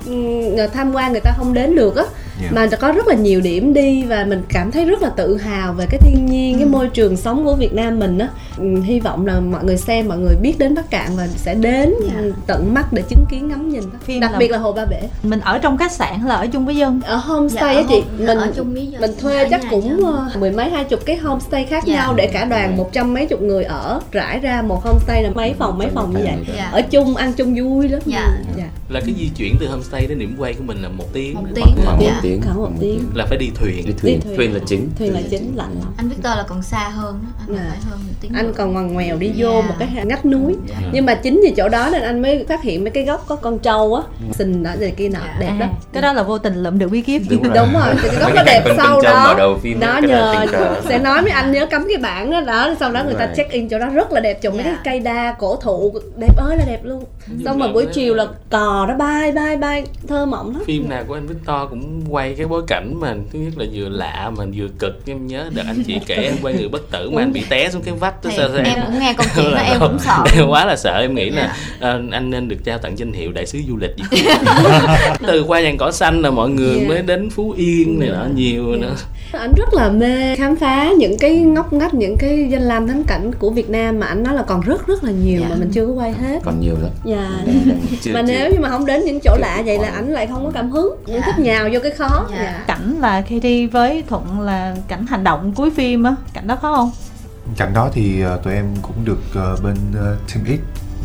tham quan người ta không đến được á Dạ. mà có rất là nhiều điểm đi và mình cảm thấy rất là tự hào về cái thiên nhiên cái môi trường sống của Việt Nam mình á ừ, hy vọng là mọi người xem mọi người biết đến Bắc Cạn và sẽ đến Dạ. ừ, tận mắt để chứng kiến ngắm nhìn Phim đặc là- biệt là hồ Ba Bể mình ở trong khách sạn là ở chung với dân ở homestay Dạ, á chị mình ở chung với dân, mình thuê ở chắc cũng dân. ờ, mười mấy hai chục cái homestay khác Dạ. nhau để cả đoàn một trăm mấy chục người ở rải ra một homestay là mấy phòng mấy phòng như vậy Dạ. ở chung ăn chung vui lắm Dạ. dạ. là cái di chuyển từ homestay đến điểm quay của mình là một tiếng Một tiếng. khoảng Dạ. Tiếng khoảng một tiếng. là phải đi thuyền. Đi thuyền Đi thuyền. thuyền. Là chính. Thuyền là chính lạnh lắm. Anh Victor là còn xa hơn đó. anh Dạ. phải hơn một tiếng. Anh còn ngoằn ngoèo đi vô Dạ. một cái hang ngách núi. Dạ. nhưng mà chính vì chỗ đó nên anh mới phát hiện mấy cái gốc có con trâu á xình đó rồi kia nọ đẹp à, lắm cái đó là vô tình lượm được bí kíp. Đúng rồi, đúng rồi cái gốc nó đẹp sau đó. đó nhờ *laughs* sẽ nói với anh nhớ cắm cái bảng đó đó sau đó người ta check in chỗ đó rất là đẹp trồng mấy cái cây đa cổ thụ đẹp ơi là đẹp luôn. Xong mà buổi chiều là cò nó bay bay bay thơ mộng lắm. Phim nào của anh Victor cũng quay cái bối cảnh mà thứ nhất là vừa lạ mà vừa cực em nhớ đợt anh chị kể em quay người bất tử mà anh bị té xuống cái vách đó thì sao sao em cũng nghe câu chuyện đó *laughs* em cũng sợ em quá là sợ em nghĩ là Dạ. ờ, anh nên được trao tặng danh hiệu đại sứ du lịch gì *laughs* từ qua dàn cỏ xanh là mọi người Dạ. mới đến phú yên này nọ nhiều nữa anh rất là mê khám phá những cái ngóc ngách những cái danh lam thắng cảnh của Việt Nam mà anh nói là còn rất rất là nhiều Dạ. mà mình chưa có quay hết còn nhiều lắm dạ Chưa- mà nếu như mà không đến những chỗ chưa lạ vậy là ảnh lại không có cảm hứng Dạ. yeah. thích nhào vô cái khó Dạ. dạ. cảnh là Katie với Thuận là cảnh hành động cuối phim á cảnh đó khó không Cảnh đó thì ờ, tụi em cũng được ờ, bên ờ, Team X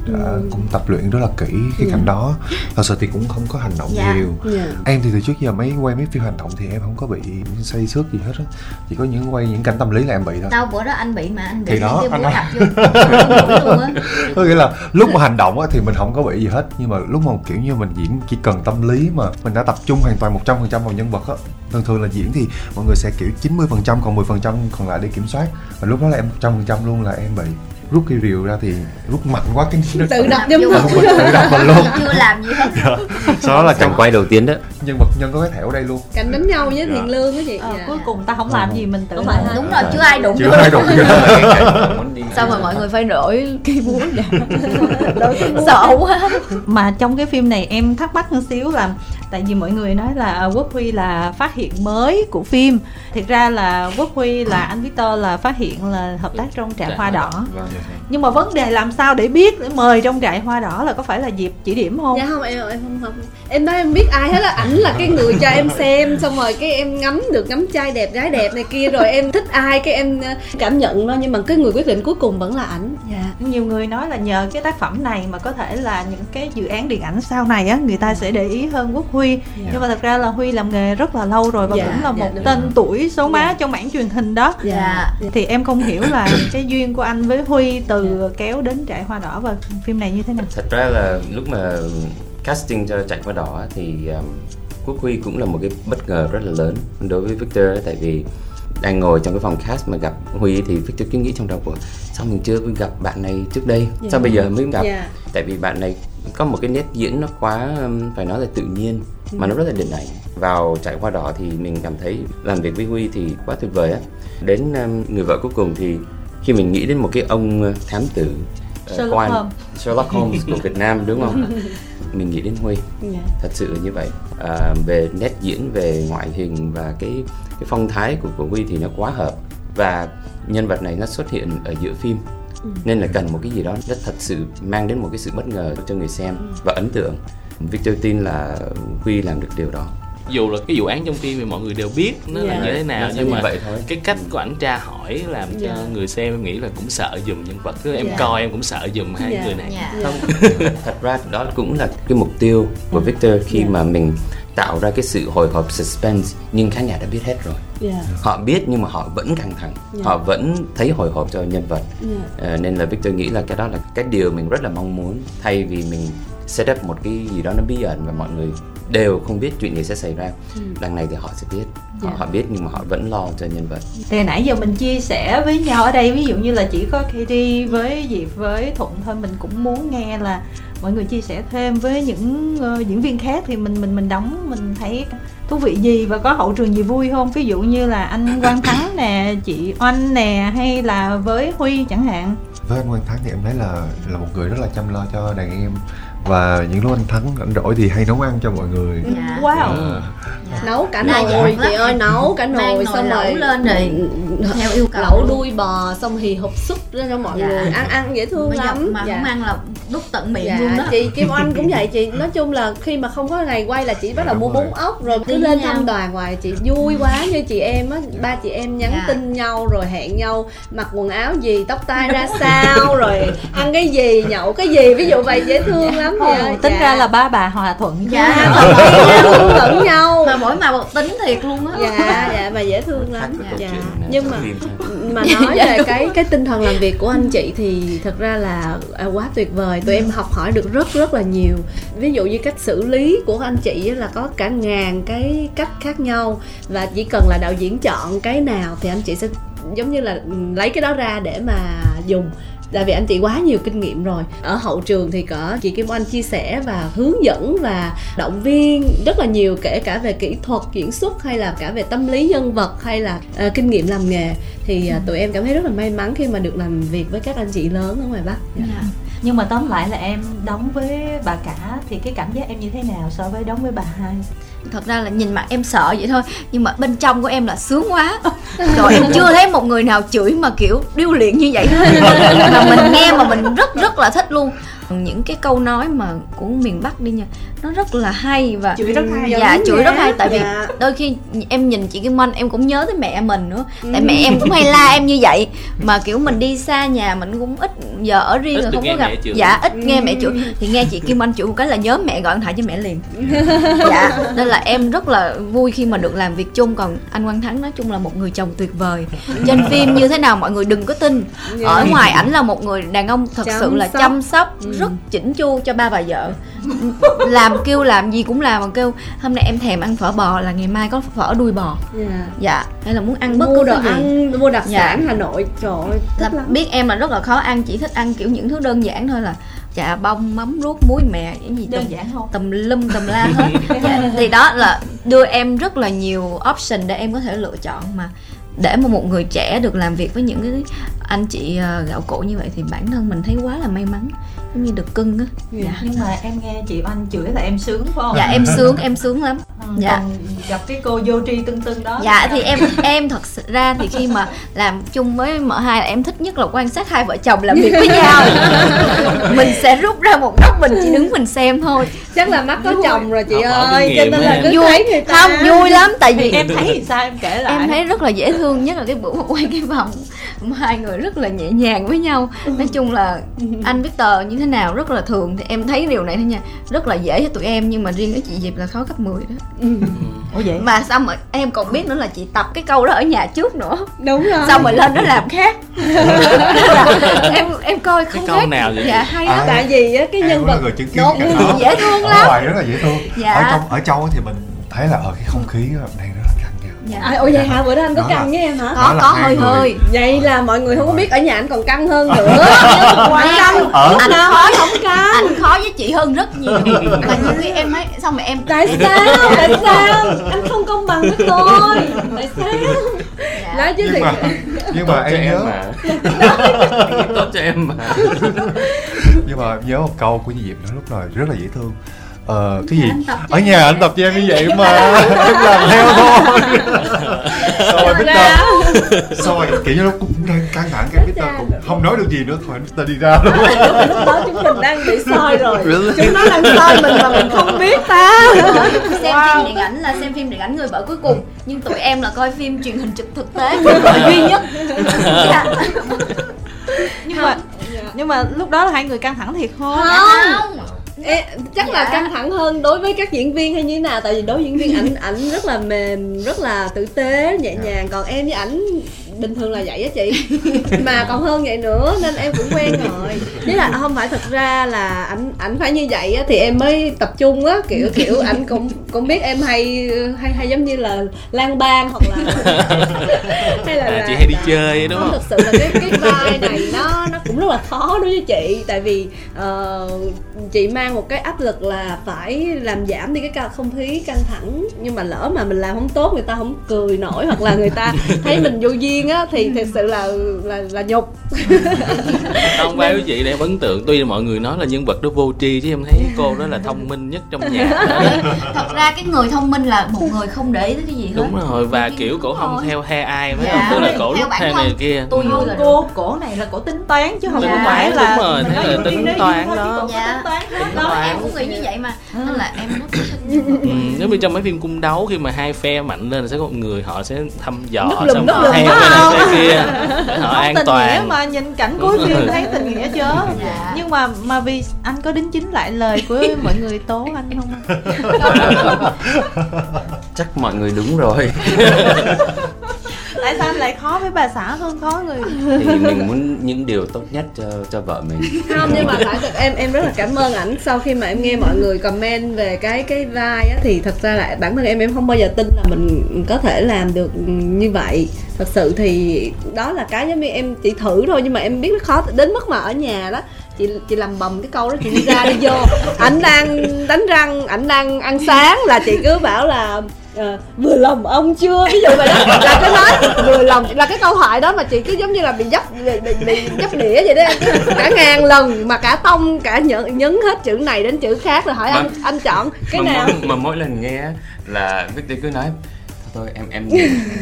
Ừ. cũng tập luyện rất là kỹ cái cảnh đó. Thật sự thì cũng không có hành động Dạ. nhiều. Dạ. em thì từ trước giờ mấy quay mấy phim hành động thì em không có bị say xước gì hết á. Chỉ có những quay những cảnh tâm lý là em bị thôi. Đâu bữa đó anh bị mà anh bị Thì đó, anh đập vô. *laughs* Có nghĩa là lúc mà hành động á thì mình không có bị gì hết. Nhưng mà lúc mà kiểu như mình diễn chỉ cần tâm lý mà mình đã tập trung hoàn toàn 100% vào nhân vật á. Thường thường là diễn thì mọi người sẽ kiểu 90% còn 10% còn lại để kiểm soát. Và lúc đó là em 100% luôn là em bị rút cây rìu ra thì rút mạnh quá cái nó tự đập vô mặt mình tự đập mình luôn. chưa làm gì hết. Sau đó là cảnh trong quay đầu tiên đó. Nhân vật nhân có cái thẻo đây luôn. Cảnh đánh nhau với Dạ. thiện lương á chị. Ờ, dạ. cuối cùng ta không làm gì mình tự Không làm. đúng rồi chưa ai đụng chưa ai đụng *laughs* cái cảnh mà mọi người phải đổi cái búa ra *laughs* sợ quá. Mà trong cái phim này em thắc mắc một xíu là tại vì mọi người nói là quốc huy là phát hiện mới của phim. Thực ra là quốc huy là anh victor là phát hiện là hợp tác trong trại hoa đỏ Nhưng mà vấn đề làm sao để biết để mời trong trại hoa đỏ là có phải là dịp chỉ điểm không? Dạ không em em không không. Em nói em biết ai hết á ảnh là cái người cho em xem xong rồi cái em ngắm được ngắm trai đẹp gái đẹp này kia rồi em thích ai cái em ờ, cảm nhận nó nhưng mà cái người quyết định cuối cùng vẫn là ảnh. Dạ. Nhiều người nói là nhờ cái tác phẩm này mà có thể là những cái dự án điện ảnh sau này á người ta sẽ để ý hơn quốc huy. Nhưng mà thật ra là huy làm nghề rất là lâu rồi và Dạ, cũng là dạ, một đúng tên rồi. tuổi số má Dạ. trong mảng truyền hình đó. Dạ. Thì em không hiểu là cái duyên của anh với huy từ kéo đến trại hoa đỏ và phim này như thế nào? Thật ra là lúc mà casting cho chạy qua đỏ thì um, quốc huy cũng là một cái bất ngờ rất là lớn đối với victor tại vì đang ngồi trong cái phòng cast mà gặp huy thì victor cứ nghĩ trong đầu của sao mình chưa gặp bạn này trước đây? Sao bây giờ mới gặp? Dạ. tại vì bạn này có một cái nét diễn nó quá um, phải nói là tự nhiên mà nó rất là điện ảnh. Vào trại hoa đỏ thì mình cảm thấy làm việc với huy thì quá tuyệt vời á. Đến um, người vợ cuối cùng thì khi mình nghĩ đến một cái ông uh, thám tử uh, Sherlock quan- Holmes. Sherlock Holmes của Việt Nam đúng không? *laughs* Mình nghĩ đến Huy. Dạ. thật sự như vậy. À, về nét diễn về ngoại hình và cái cái phong thái của của Huy thì nó quá hợp. Và nhân vật này nó xuất hiện ở giữa phim. Nên là cần một cái gì đó rất thật sự mang đến một cái sự bất ngờ cho người xem và ấn tượng. Victor tin là Huy làm được điều đó dù là cái vụ án trong phim thì mọi người đều biết nó là Dạ. như thế nào sẽ nhưng như mà vậy thôi. cái cách của ảnh tra hỏi làm cho Dạ. người xem em nghĩ là cũng sợ dùm nhân vật. Cứ em Dạ. coi em cũng sợ dùm hai Dạ. người này. Dạ. Không? *laughs* Thật ra đó cũng là cái mục tiêu của Victor khi mà mình tạo ra cái sự hồi hộp suspense. Nhưng khán giả đã biết hết rồi. Dạ. Họ biết nhưng mà họ vẫn căng thẳng. Họ vẫn thấy hồi hộp cho nhân vật. Dạ. Ờ, nên là Victor nghĩ là cái đó là cái điều mình rất là mong muốn. Thay vì mình set up một cái gì đó nó bí ẩn và mọi người đều không biết chuyện gì sẽ xảy ra. Đằng này thì họ sẽ biết. Họ, họ biết nhưng mà họ vẫn lo cho nhân vật. Thì nãy giờ mình chia sẻ với nhau ở đây ví dụ như là chỉ có Katie với Diệp với Thuận thôi mình cũng muốn nghe là mọi người chia sẻ thêm với những ờ, diễn viên khác thì mình mình mình đóng mình thấy thú vị gì và có hậu trường gì vui không? Ví dụ như là anh Quang Thắng nè chị Oanh nè hay là với Huy chẳng hạn. Với anh Quang Thắng thì em thấy là là một người rất là chăm lo cho đàn em và những lúc anh Thắng rảnh rỗi thì hay nấu ăn cho mọi người. Dạ. Wow. Ờ, nấu cả Đa nồi. Dạng chị ơi nấu cả Mang nồi nồi xong rồi lên rồi theo yêu cầu. Lẩu đuôi bò xong thì hộp súp ra cho mọi Dạ. người. Ăn ăn dễ thương Bây lắm. mà dạ. không ăn là đút tận miệng dạ, luôn đó. Chị Kim Oanh cũng vậy chị. Nói chung là khi mà không có ngày quay là chị bắt đầu mua bún ốc rồi cứ lên thăm đoàn ngoài chị vui quá như chị em á. Ba chị em nhắn Dạ. tin nhau rồi hẹn nhau mặc quần áo gì tóc tai ra sao rồi ăn cái gì nhậu cái gì. Ví dụ vậy dễ thương lắm Ồ, tính Dạ. ra là ba bà hòa thuận. Dạ. hướng lẫn nhau mà mỗi mà một tính thiệt luôn á. Dạ dạ mà dễ thương lắm. Dạ. nhưng mà mà nói về cái cái tinh thần làm việc của anh chị thì thật ra là à, quá tuyệt vời. Tụi em học hỏi được rất rất là nhiều. Ví dụ như cách xử lý của anh chị á là có cả ngàn cái cách khác nhau. Và chỉ cần là đạo diễn chọn cái nào thì anh chị sẽ giống như là ừ, lấy cái đó ra để mà dùng tại vì anh chị quá nhiều kinh nghiệm rồi. Ở hậu trường thì có chị Kim Oanh chia sẻ và hướng dẫn và động viên rất là nhiều kể cả về kỹ thuật diễn xuất hay là cả về tâm lý nhân vật hay là ờ, kinh nghiệm làm nghề. Thì ờ, tụi em cảm thấy rất là may mắn khi mà được làm việc với các anh chị lớn ở ngoài Bắc. Dạ. Nhưng mà tóm lại là em đóng với bà cả thì cái cảm giác em như thế nào so với đóng với bà hai? Thật ra là nhìn mặt em sợ vậy thôi, nhưng mà bên trong của em là sướng quá. Rồi em chưa thấy một người nào chửi mà kiểu điêu luyện như vậy. Mà mình nghe mà mình rất rất là thích luôn. Những cái câu nói mà của miền Bắc đi nha nó rất là hay và Chửi rất hay. dạ chửi rất hay tại vì Dạ. đôi khi em nhìn chị Kim Anh em cũng nhớ tới mẹ mình nữa. Tại mẹ em cũng hay la em như vậy. *laughs* Mà kiểu mình đi xa nhà mình cũng ít giờ ở riêng Ít rồi không có gặp. dạ ít nghe mẹ chửi. Thì nghe chị Kim Anh chửi một cái là nhớ mẹ gọi điện thoại cho mẹ liền. *laughs* Dạ nên là em rất là vui khi mà được làm việc chung. Còn anh Quang Thắng nói chung là một người chồng tuyệt vời. Trên *laughs* phim như thế nào mọi người đừng có tin. Ở ngoài ảnh là một người đàn ông thật Chăm sự là sóc. chăm sóc rất chỉnh chu cho ba bà vợ. Làm kêu làm gì cũng làm mà kêu hôm nay em thèm ăn phở bò là ngày mai có phở đuôi bò Dạ. dạ hay là muốn ăn bất mua cứ đồ gì ăn mua đặc Dạ. sản Hà Nội trời ơi là lắm biết em là rất là khó ăn chỉ thích ăn kiểu những thứ đơn giản thôi là chả bông mắm ruốc muối mè cái gì Đơn tùm- giản không? tùm lum tùm la hết *laughs* Dạ, thì đó là đưa em rất là nhiều option để em có thể lựa chọn mà để mà một người trẻ được làm việc với những cái anh chị ờ, gạo cội như vậy thì bản thân mình thấy quá là may mắn giống như được cưng á. Dạ nhưng mà em nghe chị Anh chửi là em sướng phải không dạ em sướng em sướng lắm. Ừ, dạ. còn gặp cái cô vô tri tưng tưng đó. Dạ thì em em thật sự ra thì khi mà làm chung với mợ hai là em thích nhất là quan sát hai vợ chồng làm việc với nhau. *laughs* Mình sẽ rút ra một góc mình chỉ đứng mình xem thôi. Chắc là mắt có chồng rồi chị Học hỏi ơi cho nên là cứ vui. thấy người ta không vui lắm tại vì em thấy thì sao? Em kể lại. Em thấy rất là dễ thương nhất là cái bữa mà quay cái vòng hai người rất là nhẹ nhàng với nhau. Nói chung là anh Victor như thế nào rất là thường thì em thấy điều này thôi nha. Rất là dễ cho tụi em nhưng mà riêng cái chị Diệp là khó gấp 10 đó. *laughs* Ủa vậy? Mà xong rồi em còn biết nữa là chị tập cái câu đó ở nhà trước nữa? Đúng rồi. Xong rồi lên đó làm khác? Là *laughs* em em coi cái không câu khác nào vậy? Dạ hay À, lắm. Tại vì á, cái nhân vật cái đó. dễ thương ở lắm. ngoài rất là dễ thương. Dạ. ở trong ở trong thì mình thấy là ở cái không khí đang dạ. à, ủa vậy hả? Bữa đó anh có Đó căng là- với em hả? có có hơi hơi. Vậy là mọi người không có biết ở nhà anh còn căng hơn nữa. Ngoài căng Ở- anh khó không căng. anh khó với chị hơn rất nhiều. *laughs* Mà nhiều khi em thấy xong rồi em tại sao? tại sao? Anh không công bằng với tôi. Tại sao? Dạ. nói chứ nhưng thì mà nhưng mà em nhớ. mà tốt cho em mà. Nhưng mà em nhớ một câu của Diệp nói lúc này rất là dễ thương ờ cái gì? Ở nhà anh tập cho em như vậy mà *laughs* *laughs* em làm theo thôi. rồi biết đâu xong rồi kiểu như nó cũng đang căng thẳng cái biết đâu cũng không nói được gì nữa thôi ta đi ra luôn. Lúc đó chúng mình đang bị soi rồi. *laughs* Chúng nó đang soi mình mà mình không biết ta. Xem phim điện ảnh là xem phim điện ảnh người vợ cuối cùng nhưng tụi em là coi phim truyền hình trực thực tế người vợ duy nhất. Dạ. nhưng mà nhưng mà lúc đó là hai người căng thẳng thiệt không không Ê, chắc là Dạ. căng thẳng hơn đối với các diễn viên hay như thế nào? Tại vì đối với diễn viên ảnh ảnh rất là mềm rất là tử tế nhẹ nhàng. Còn em với ảnh bình thường là vậy á chị. Mà còn hơn vậy nữa nên em cũng quen rồi. Chứ là không phải thật ra là ảnh ảnh phải như vậy á thì em mới tập trung á kiểu kiểu ảnh cũng cũng biết em hay hay hay giống như là lang bang hoặc là *laughs* hay là, à, là chị hay đi chơi đúng không không? thực sự là cái cái vai này nó nó cũng rất là khó đối với chị. Tại vì ờ, chị mang một cái áp lực là phải làm giảm đi cái không khí căng thẳng. Nhưng mà lỡ mà mình làm không tốt người ta không cười nổi hoặc là người ta thấy mình vô duyên á thì thật sự là là là nhục. *laughs* Không vai của chị để em ấn tượng. Tuy là mọi người nói là nhân vật đó vô tri chứ em thấy cô đó là thông minh nhất trong nhà. Thật ra cái người thông minh là một người không để ý tới cái gì hết. Đúng rồi và Đúng kiểu cổ không theo theo ai phải Dạ. không tức là cổ lúc theo này kia. Tôi được cô cổ này là cổ tính toán chứ không Dạ. phải là Đúng rồi, mình thế là vô tính toán đó. Dạ. tính toán hết đó. Đó em cũng nghĩ như vậy mà. Nên là em rất Ừ, nếu như trong mấy phim cung đấu khi mà hai phe mạnh lên sẽ có một người họ sẽ thăm dò Núp lùm, xong họ theo cái này kia để họ Không an tình nghĩa toàn. mà nhìn cảnh Đúng cuối rồi. phim thấy tình nghĩa chưa? Dạ. nhưng mà mà vì anh có đính chính lại lời của *laughs* mọi người tố anh không? *laughs* Chắc mọi người đúng rồi *laughs* tại sao anh lại khó với bà xã hơn khó người? Thì mình muốn những điều tốt nhất cho cho vợ mình. Không nhưng mà phải thật em em rất là cảm ơn ảnh. Sau khi mà em nghe mọi người comment về cái cái vai á thì thật ra là bản thân em em không bao giờ tin là mình có thể làm được như vậy. Thật sự thì đó là cái giống như em chỉ thử thôi nhưng mà em biết nó khó đến mức mà ở nhà đó chị chị làm bầm cái câu đó chị đi ra đi vô. Ảnh đang đánh răng ảnh đang ăn sáng là chị cứ bảo là ờ, vừa lòng ông chưa? Ví dụ vậy đó. Là cứ nói vừa lòng là cái câu hỏi đó mà chị cứ giống như là bị dấp bị, bị, bị dấp đĩa vậy đó em. Cả ngàn lần mà cả tông cả nhấn, nhấn hết chữ này đến chữ khác rồi hỏi anh anh chọn cái mà, nào? mỗi, mà mỗi lần nghe là Victor cứ nói thôi em em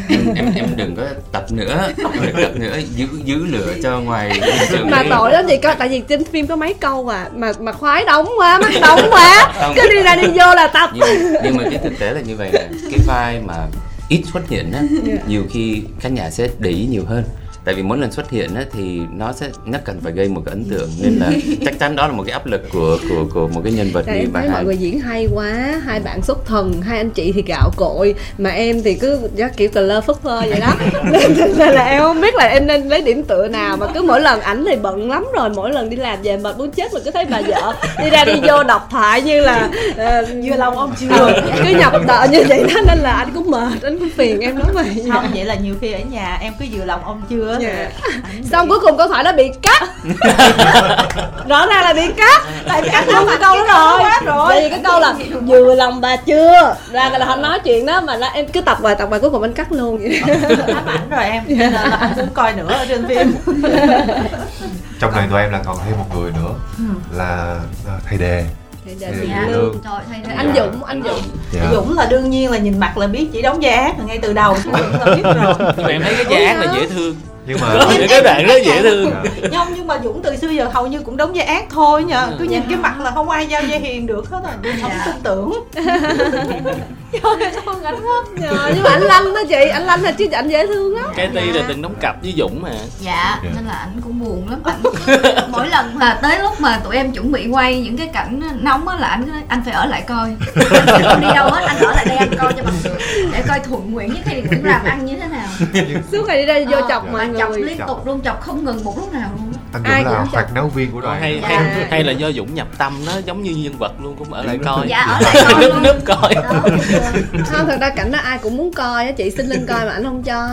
em em, em đừng có tập nữa. Em đừng tập nữa giữ giữ lửa cho ngoài mà tội lắm chị coi tại vì trên phim có mấy câu à mà mà khoái đóng quá mắt đóng quá. Cứ đi ra đi vô là tập. Nhưng, nhưng mà cái thực tế là như vậy này cái vai mà ít xuất hiện á Dạ. nhiều khi khán giả sẽ để ý nhiều hơn tại vì mỗi lần xuất hiện á thì nó sẽ nó cần phải gây một cái ấn tượng. Nên là *laughs* chắc chắn đó là một cái áp lực của của của một cái nhân vật như thấy mọi hai người diễn hay quá. Hai bạn xuất thần hai anh chị thì gạo cội. Mà em thì cứ giác kiểu cờ lơ phất phơ vậy đó. *laughs* Nên ra là em không biết là em nên lấy điểm tựa nào. Mà cứ mỗi lần ảnh thì bận lắm rồi. Mỗi lần đi làm về mệt muốn chết mà cứ thấy bà vợ đi ra đi vô đọc thoại như là uh, vừa lòng ông chưa cứ nhập đợ như vậy đó. Nên là anh cũng mệt anh cũng phiền em nói vậy không vậy là nhiều khi ở nhà em cứ vừa lòng ông chưa Dạ. xong cuối cùng câu thoại đó bị cắt. *laughs* Rõ ràng là bị cắt. Tại vì anh không cái câu đó rồi. Rồi. tại vì cái câu là vừa lòng bà chưa? Ra là anh nói chuyện đó mà là em cứ tập bài tập bài cuối cùng anh cắt luôn vậy ám ảnh rồi em. Cho nên là anh muốn coi nữa ở trên phim. *laughs* Trong này tụi em là còn thêm một người nữa Ừ. là à, thầy đề. Dạ. để chị Dạ. Lương. Trời anh Dũng anh Dũng. Dạ. Dũng là đương nhiên là nhìn mặt là biết chỉ đóng vai ác là ngay từ đầu Dũng là biết rồi. Em thấy cái giá ác là dễ thương nhưng mà có những cái đoạn rất dễ thương. Dạ. không nhưng mà Dũng từ xưa giờ hầu như cũng đóng vai ác thôi nhờ cứ nhìn cái mặt là không ai giao vai hiền được hết rồi. Không Dạ. tin tưởng. *laughs* Dạ, nhưng mà anh lanh đó chị anh lanh là chứ anh dễ thương lắm. Cái ti là từng đóng cặp với dũng mà. Dạ Dạ. nên là ảnh cũng buồn lắm. *laughs* Ảnh cứ mỗi lần mà tới lúc mà tụi em chuẩn bị quay những cái cảnh nóng á là anh cứ nói, anh phải ở lại coi. Anh *laughs* không đi đâu hết anh ở lại đây anh coi cho bằng được. Để coi thuận nguyện với thi nguyễn làm ăn như thế nào. Suốt ngày đi ra vô Ờ, chọc chọc liên tục luôn chọc không ngừng một lúc nào luôn anh Ai Dũng là cũng hoạt náo viên của Ủa, đoàn. hay Dạ. hay hay là do dũng nhập tâm nó giống như nhân vật luôn cũng ở lại coi. Dạ ở lại coi núp luôn. núp coi. Không thật ra cảnh đó ai cũng muốn coi á chị xin lên coi mà anh không cho.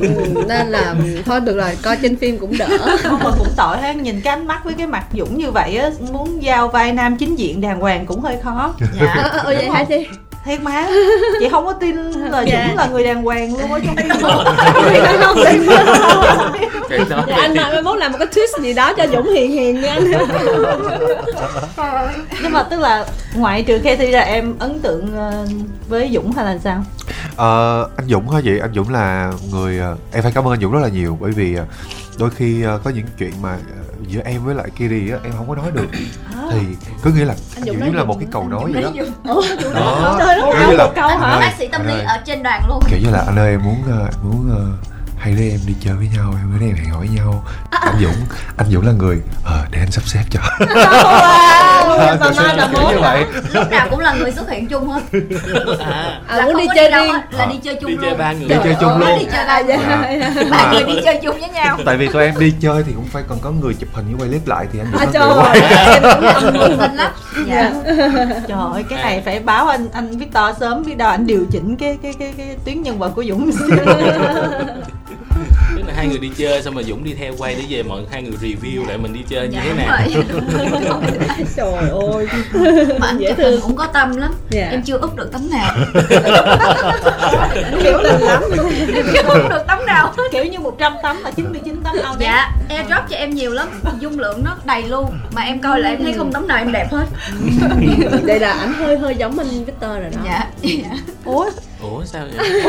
Ừ, nên là thôi được rồi coi trên phim cũng đỡ. Không mà cũng tội ha nhìn cái ánh mắt với cái mặt Dũng như vậy á muốn giao vai nam chính diện đàng hoàng cũng hơi khó. Dạ. Ờ ờ, vậy hả chị thiệt mà chị không có tin là Dạ. Dũng là người đàng hoàng luôn á trong phim *laughs* dạ, anh mà mai mốt làm một cái twist gì đó cho dũng hiền hiền đi anh *laughs* nhưng mà tức là ngoại trừ khi thi ra em ấn tượng ờ, với Dũng hay là sao Ờ, anh Dũng hả chị? Anh Dũng là người ờ, em phải cảm ơn anh Dũng rất là nhiều bởi vì ờ, đôi khi có những chuyện mà giữa em với lại Kiri á em không có nói được thì có nghĩa là Dũng nói là một cái cầu nói vậy đó. Đó. Kiểu như là một câu anh hả? ơi, bác sĩ tâm lý ở trên đoàn luôn kiểu như là anh ơi em muốn ờ, muốn ờ, hay để em đi chơi với nhau em với em hẹn với nhau. Anh Dũng anh Dũng là người ờ để anh sắp xếp cho. Wow Thật sự là như vậy. lúc nào cũng là người xuất hiện chung hết. À, à, là muốn đi chơi đâu riêng là đi chơi chung đi chơi luôn ba người. Đi chơi chung luôn. đi chơi ba dạ. ba Mà- người đi chơi chung với nhau. Tại vì tụi em đi chơi thì cũng phải còn có người chụp hình với quay clip lại thì anh Dũng à không Mình lắm. *laughs* Dạ. Trời ơi cái này phải báo anh anh Victor sớm biết đâu anh điều chỉnh cái cái cái cái tuyến nhân vật của Dũng *laughs* hai người đi chơi xong mà dũng đi theo quay để về mọi hai người review lại mình đi chơi như dạ thế đúng nào. rồi. *laughs* Trời ơi. Mà anh Dễ thương. cũng có tâm lắm. Dạ. em chưa úp được tấm nào. Kiểu tình lắm em chưa úp được tấm nào kiểu như 100 tấm là 99 tấm ao dạ airdrop cho em nhiều lắm. Dung lượng nó đầy luôn. Mà em coi lại em thấy không tấm nào em đẹp hết. Đây là ảnh hơi hơi giống anh Victor rồi đó. Dạ. Ủa ủa sao vậy?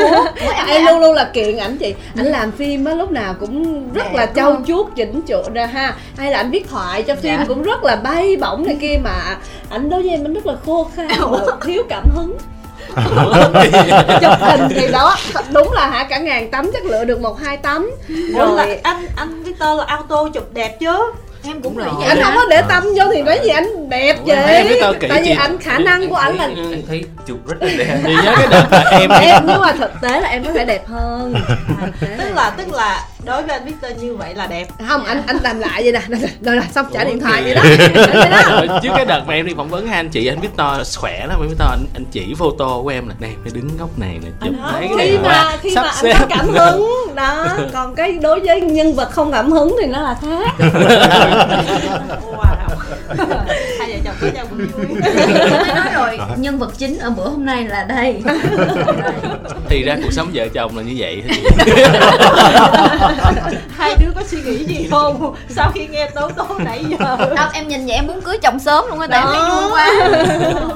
Em luôn luôn là kiện ảnh chị. Ảnh làm phim á lúc nào cũng rất Đẹp, là trau chuốt chỉnh chu ra ha. Hay là ảnh viết thoại cho phim Dạ. cũng rất là bay bổng này kia mà ảnh đối với em ảnh rất là khô khan và thiếu cảm hứng. Chụp hình thì đó đúng là hả cả ngàn tấm chắc lựa được một hai tấm. Ủa là rồi. anh anh Victor là auto chụp đẹp chứ em cũng nghĩ vậy anh không có để tâm vô thì nói gì anh đẹp vậy? tại vì anh khả năng của ảnh là anh thấy chụp rất là đẹp. Nhớ cái đợt mà em em nhưng mà thực tế là em có thể đẹp hơn. Tức là tức là đối với anh Victor như vậy là đẹp. Không anh anh làm lại vậy nè. Rồi rồi, rồi xong trả điện thoại vậy đó. *laughs* Vậy đó. Rồi, trước cái đợt mà em đi phỏng vấn hai anh chị anh Victor khỏe lắm anh Victor anh, anh chỉ photo của em là này phải đứng góc này nè chụp nói, cái khi này mà qua khi sắp mà anh có cảm hứng đó còn cái đối với nhân vật không cảm hứng thì nó là khác *laughs* wow vui mới nói *laughs* rồi nhân vật chính ở bữa hôm nay là đây. Thì ra cuộc sống vợ chồng là như vậy *laughs* hai đứa có suy nghĩ gì không? Sau khi nghe tố tố nãy giờ. Đâu em nhìn vậy em muốn cưới chồng sớm luôn á tại em thấy vui quá.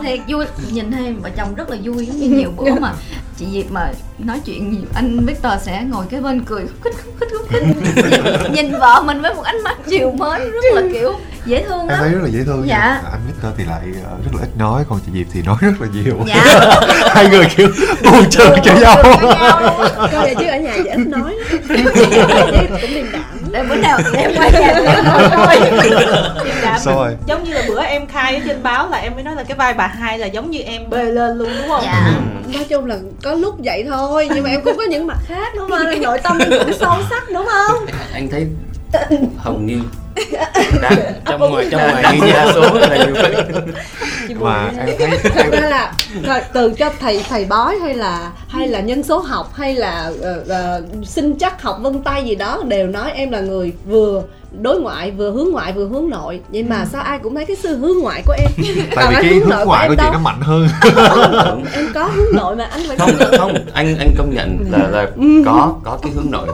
Thiệt vui nhìn thấy vợ chồng rất là vui giống như nhiều bữa mà chị Diệp mà nói chuyện nhiều anh Victor sẽ ngồi cái bên cười khúc khích khúc khích khúc khích. *laughs* Nhìn, vợ mình với một ánh mắt chiều mến rất là kiểu dễ thương em thấy rất là dễ thương Dạ. anh Victor thì lại ờ, rất là ít nói còn chị Diệp thì nói rất là nhiều. Dạ. *laughs* Hai người kiểu buồn chơi cho nhau. nhau. Coi vậy chứ ở nhà dễ ít nói. *laughs* Cũng điềm đạm để bữa nào em quay *laughs* nhà. Sao rồi? giống như là bữa em khai ở trên báo là em mới nói là cái vai bà hai là giống như em bê lên luôn đúng không? Dạ. Nói chung là có lúc vậy thôi nhưng mà em cũng có những mặt khác đúng không? Anh nội tâm cũng sâu sắc đúng không? Anh thấy hầu như Đang, trong ngoài trong ngoài ghi đa số là như vậy. Mà em thấy thật ra là từ cho thầy thầy bói hay là hay là nhân số học hay là uh, sinh chắc học vân tay gì đó đều nói em là người vừa đối ngoại vừa hướng ngoại vừa hướng nội. Vậy mà sao ai cũng thấy cái sự hướng ngoại của em? Tại *laughs* vì cái hướng hướng của ngoại em của chị nó mạnh hơn. *laughs* Em có hướng nội mà anh phải không không. Anh anh công nhận là là có có cái hướng nội.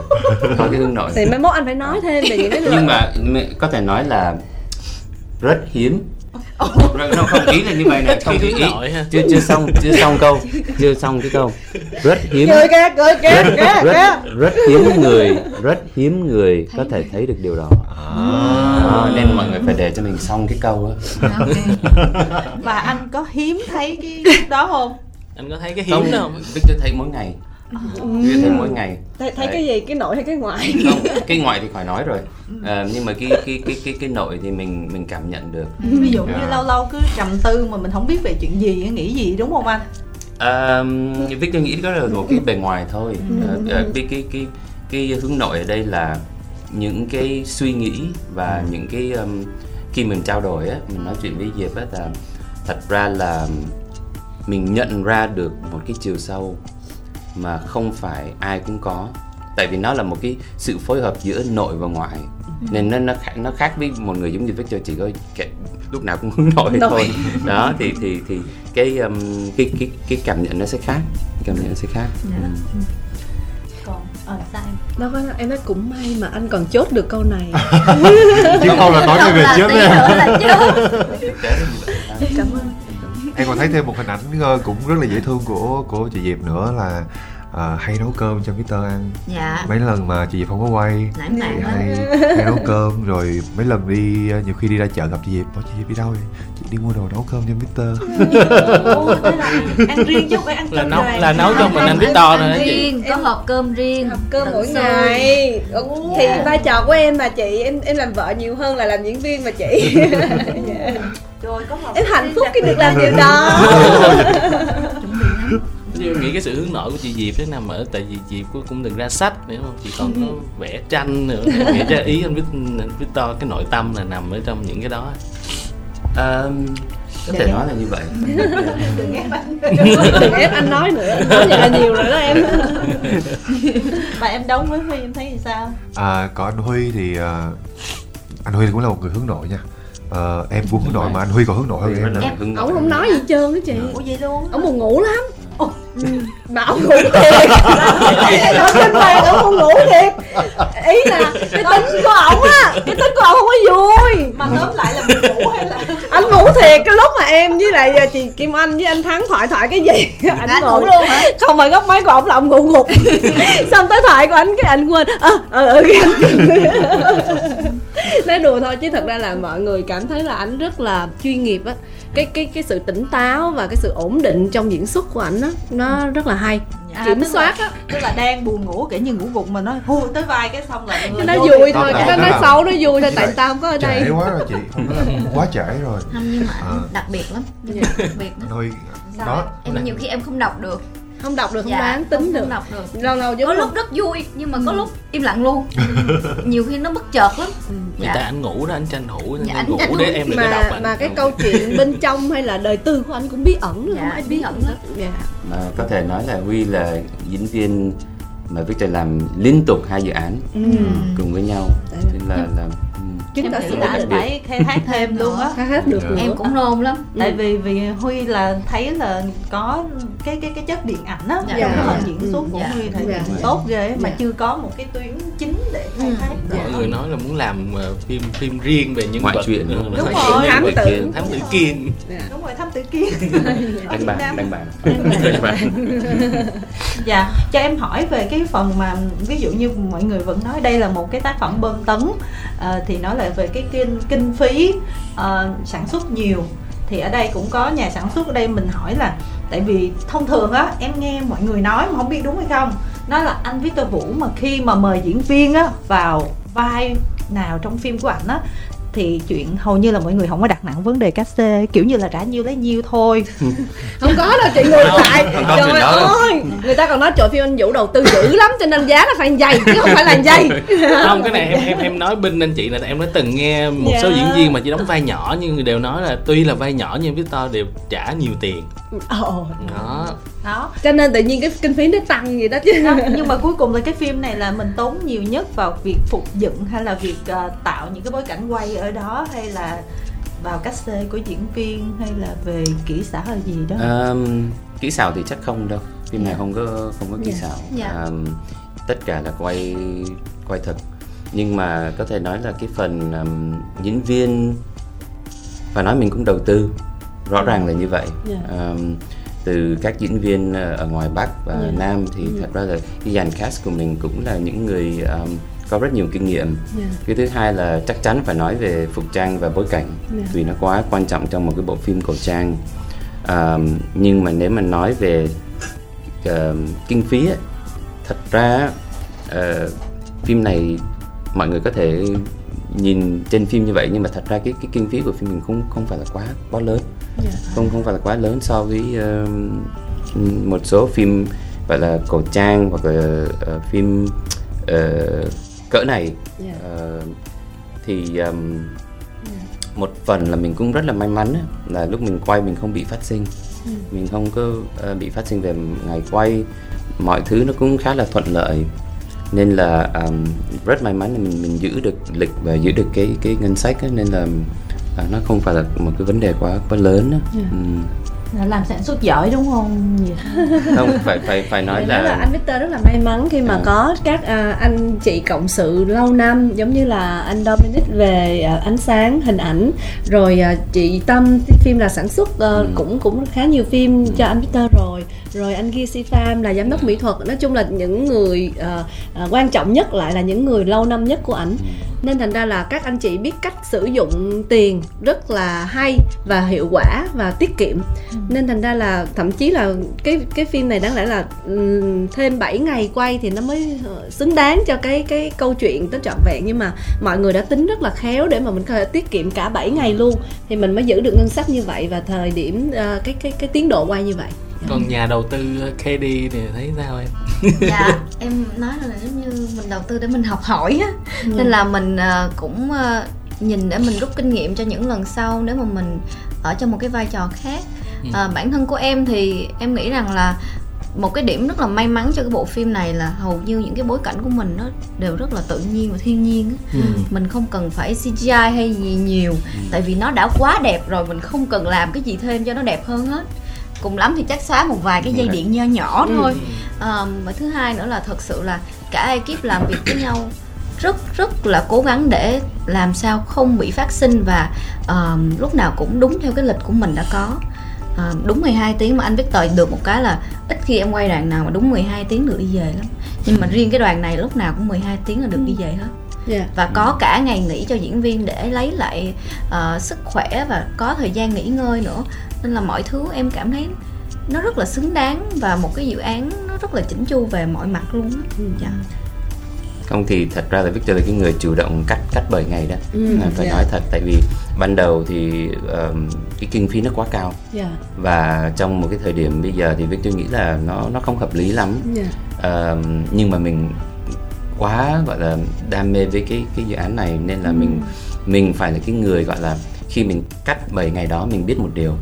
Có cái hướng nội. Thì mai mốt anh phải nói thêm về những cái nhưng mà có thể nói là rất hiếm. Không, không ý là như vậy nè không ý, chưa chưa xong chưa xong câu chưa xong cái câu. Rất hiếm. Kìa cười kìa kìa kìa rất rất hiếm người rất hiếm người có thể thấy được điều đó. Đó, nên mọi người phải để cho mình xong cái câu á. Và anh có hiếm thấy cái đó không? Anh có thấy cái hiếm đó không Victor thấy mỗi ngày Victor thấy mỗi ngày. Thấy, thấy cái gì cái nội hay cái ngoại không *laughs* cái ngoại thì khỏi nói rồi. À, nhưng mà cái cái cái cái cái nội thì mình mình cảm nhận được. Ví dụ như Dạ. lâu lâu cứ trầm tư mà mình không biết về chuyện gì nghĩ gì đúng không anh? À, Victor nghĩ đó là một cái bề ngoài thôi. À, à, cái cái cái cái hướng nội ở đây là những cái suy nghĩ và những cái um, khi mình trao đổi á mình nói chuyện với Diệp á là thật ra là mình nhận ra được một cái chiều sâu mà không phải ai cũng có. Tại vì nó là một cái sự phối hợp giữa nội và ngoại nên nó nó khác, nó khác với một người giống như Victor chỉ có cái, lúc nào cũng hướng nội Nội. thôi. Đó thì thì thì cái um, cái cái cái cảm nhận nó sẽ khác. Cảm nhận nó sẽ khác. Ừ. còn ờ sao em? Đâu có em nói cũng may mà anh còn chốt được câu này. *laughs* Chứ không là nói nữa là chết cảm ơn em còn thấy thêm một hình ảnh ờ, cũng rất là dễ thương của của chị Diệp nữa là ờ, hay nấu cơm cho Mr ăn. Dạ. Mấy lần mà chị Diệp không có quay lãng thì mạn hay, hay nấu cơm rồi mấy lần đi ờ, nhiều khi đi ra chợ gặp chị Diệp bảo chị Diệp đi đâu vậy? Chị đi mua đồ nấu cơm cho thế là ăn riêng chứ không phải ăn là cơm nấu đoàn. là nấu cho mình anh biết to Ăn rồi đó chị? có hộp cơm riêng. học cơm mỗi ngày. Ừ, thì vai trò của em là chị em em làm vợ nhiều hơn là làm diễn viên mà chị. Rồi có em hạnh phúc khi được làm điều đó *laughs* *laughs* Em nghĩ cái sự hướng nội của chị Diệp nó nằm ở tại vì Diệp cũng cũng từng ra sách nữa không? Chị còn có vẽ tranh nữa em nghĩ *laughs* ra ý anh biết biết to cái nội tâm là nằm ở trong những cái đó. À, có thể nói là như vậy. Đừng ép anh đừng ép anh nói nữa anh nói là nhiều rồi đó em. *laughs* Và em đấu với huy em thấy thì sao? À, còn anh Huy thì ờ, anh Huy cũng là một người hướng nội nha. Ờ, em cũng hướng nội mà anh Huy còn hướng nội hơn em nữa. Em- ổng không nói gì hết trơn á chị. Ủa vậy luôn ổng buồn ngủ lắm Ừ. *laughs* mà ổng ngủ thiệt. Ở trên bàn ổng không ngủ thiệt. Ý là cái tính của ổng á cái tính của ổng không có vui. Mà tóm lại là mình ngủ hay là anh ngủ thiệt cái lúc mà em với lại giờ chị Kim Anh với anh Thắng thoại thoại cái gì anh, Anh ngủ luôn hả? không phải góc máy của ổng là ổng ngủ gục. *laughs* Xong tới thoại của anh cái anh quên ờ ờ ờ cái anh *laughs* nói đùa thôi chứ thật ra là mọi người cảm thấy là anh rất là chuyên nghiệp á cái cái cái sự tỉnh táo và cái sự ổn định trong diễn xuất của ảnh á nó rất là hay. À, kiểm soát á. tức là đang buồn ngủ kiểu như ngủ gục mà nó hu tới vai cái xong là cái nó vui thôi Đó cái nó đó xấu nó vui thôi tại tao không có ở đây. trễ quá rồi chị không có là *laughs* quá trễ rồi. Không nhưng mà À. đặc biệt lắm Dạ. đặc biệt lắm. Huy Sao đó. em nhiều khi em không đọc được không đọc được không Dạ, đoán tính không, được. không đọc được. Lâu lâu có giống lúc rất vui nhưng mà có lúc im lặng luôn. *laughs* Nhiều khi nó bất chợt lắm. Người ta anh ngủ đó anh tranh thủ Dạ, anh anh ngủ tranh để em có đọc mà anh mà cái câu chuyện bên trong hay là đời tư của anh cũng bí ẩn lắm Dạ, không ai bí ẩn lắm. dạ. Mà có thể nói là Huy là diễn viên mà Victor làm liên tục hai dự án ừ. cùng với nhau. Đấy. nên là là ừ. chứng em tỏ nghĩ là anh phải khai thác thêm *laughs* luôn á khai thác được Dạ. em cũng nôn lắm tại vì vì huy là thấy là có cái cái cái chất điện ảnh á Dạ. trong cái Dạ. diễn xuất của Dạ. huy thể Dạ. tốt ghê á, mà Dạ. chưa có một cái tuyến chính để khai Ừ. thác Dạ. mọi người nói là muốn làm ờ, phim phim riêng về những Ngoại vật truyện ờ, nữa. ngoại Đúng rồi. Thám tử. thám tử kiên Dạ. đúng rồi thám tử kiên đánh Nam. đánh bàn *laughs* Đánh bàn dạ cho em hỏi về cái phần mà ví dụ như mọi người vẫn nói đây là một cái tác phẩm bơm tấn ờ, thì nói lại về cái kinh kinh phí ờ, sản xuất nhiều thì ở đây cũng có nhà sản xuất ở đây mình hỏi là, tại vì thông thường á, em nghe mọi người nói mà không biết đúng hay không đó là anh Victor Vũ mà khi mà mời diễn viên á vào vai nào trong phim của ảnh á thì chuyện hầu như là mọi người không có đặt nặng vấn đề cát xê kiểu như là trả nhiêu lấy nhiêu thôi. *laughs* Không có đâu chị ngược lại. trời ơi người ta còn nói trời phim anh vũ đầu tư dữ lắm cho nên giá nó phải dày chứ không phải là dày. không cái này em em em nói binh anh chị là em đã từng nghe một số Dạ. diễn viên mà chỉ đóng vai nhỏ nhưng đều nói là tuy là vai nhỏ nhưng Victor đều trả nhiều tiền. Ồ, đó đó. Cho nên tự nhiên cái kinh phí nó tăng gì đó chứ. Đó, nhưng mà cuối cùng là cái phim này là mình tốn nhiều nhất vào việc phục dựng hay là việc ờ, tạo những cái bối cảnh quay ở đó hay là vào cách xê của diễn viên hay là về kỹ xảo hay gì đó? Um, kỹ xảo thì chắc không đâu. Phim này không có không có kỹ xảo. Dạ. Um, tất cả là quay quay thật. Nhưng mà có thể nói là cái phần um, diễn viên và nói mình cũng đầu tư rõ ràng là như vậy. Dạ. um, từ các diễn viên ờ, ở ngoài Bắc và Dạ. Nam thì thật ra là cái dàn cast của mình cũng là những người um, có rất nhiều kinh nghiệm Dạ. cái thứ hai là chắc chắn phải nói về phục trang và bối cảnh Dạ. vì nó quá quan trọng trong một cái bộ phim cổ trang à, nhưng mà nếu mà nói về ờ, kinh phí á, thật ra ờ, phim này mọi người có thể nhìn trên phim như vậy nhưng mà thật ra cái cái kinh phí của phim mình không không phải là quá quá lớn Dạ. không không phải là quá lớn so với ờ, một số phim gọi là cổ trang hoặc là ờ, phim ờ, cỡ này. Dạ. Ờ, thì um, một phần là mình cũng rất là may mắn là lúc mình quay mình không bị phát sinh. Mình không có ờ, bị phát sinh về ngày quay mọi thứ nó cũng khá là thuận lợi. Nên là um, rất may mắn là mình mình giữ được lịch và giữ được cái cái ngân sách á, nên là à, nó không phải là một cái vấn đề quá quá lớn á. Ừm, Là làm sản xuất giỏi đúng không? *laughs* Không phải phải phải nói là là anh Victor rất là may mắn khi mà À. có các à, anh chị cộng sự lâu năm giống như là anh Dominic về à, ánh sáng hình ảnh. Rồi à, chị Tâm phim là sản xuất ờ, Ừ. cũng cũng khá nhiều phim cho anh Victor rồi. Rồi anh Ghi Si Pham là giám đốc mỹ thuật. Nói chung là những người ờ, ờ, quan trọng nhất lại là những người lâu năm nhất của ảnh nên thành ra là các anh chị biết cách sử dụng tiền rất là hay và hiệu quả và tiết kiệm. Nên thành ra là thậm chí là cái cái phim này đáng lẽ là thêm 7 ngày quay thì nó mới ờ, xứng đáng cho cái cái câu chuyện tới trọn vẹn. Nhưng mà mọi người đã tính rất là khéo để mà mình có thể tiết kiệm cả 7 ngày luôn thì mình mới giữ được ngân sách như vậy và thời điểm ờ, cái cái cái tiến độ quay như vậy còn nhà đầu tư KD thì thấy sao em? *laughs* Dạ *laughs* em nói là giống như mình đầu tư để mình học hỏi á. Nên là mình ờ, cũng ờ, nhìn để mình rút kinh nghiệm cho những lần sau nếu mà mình ở trong một cái vai trò khác. Ờ, bản thân của em thì em nghĩ rằng là một cái điểm rất là may mắn cho cái bộ phim này là hầu như những cái bối cảnh của mình nó đều rất là tự nhiên và thiên nhiên á. mình không cần phải CGI hay gì nhiều tại vì nó đã quá đẹp rồi mình không cần làm cái gì thêm cho nó đẹp hơn hết cùng lắm thì chắc xóa một vài cái dây điện nho nhỏ thôi. Ờ, và thứ hai nữa là thật sự là cả ekip làm việc với nhau rất rất là cố gắng để làm sao không bị phát sinh và ờ, lúc nào cũng đúng theo cái lịch của mình đã có. Ờ, đúng 12 tiếng mà anh Victor được một cái là ít khi em quay đoàn nào mà đúng 12 tiếng được đi về lắm. Nhưng mà riêng cái đoàn này lúc nào cũng 12 tiếng là được đi về hết. Dạ. và có cả ngày nghỉ cho diễn viên để lấy lại ờ, sức khỏe và có thời gian nghỉ ngơi nữa nên là mọi thứ em cảm thấy nó rất là xứng đáng và một cái dự án nó rất là chỉnh chu về mọi mặt luôn á. Dạ. không thì thật ra là Victor là cái người chủ động cắt cắt 7 ngày đó. Ừ, À, phải dạ. nói thật tại vì ban đầu thì um, cái kinh phí nó quá cao. Dạ. Và trong một cái thời điểm bây giờ thì Victor nghĩ là nó nó không hợp lý lắm. Dạ. Ờm, nhưng mà mình quá gọi là đam mê với cái cái dự án này nên là mình mình phải là cái người gọi là khi mình cắt 7 ngày đó mình biết một điều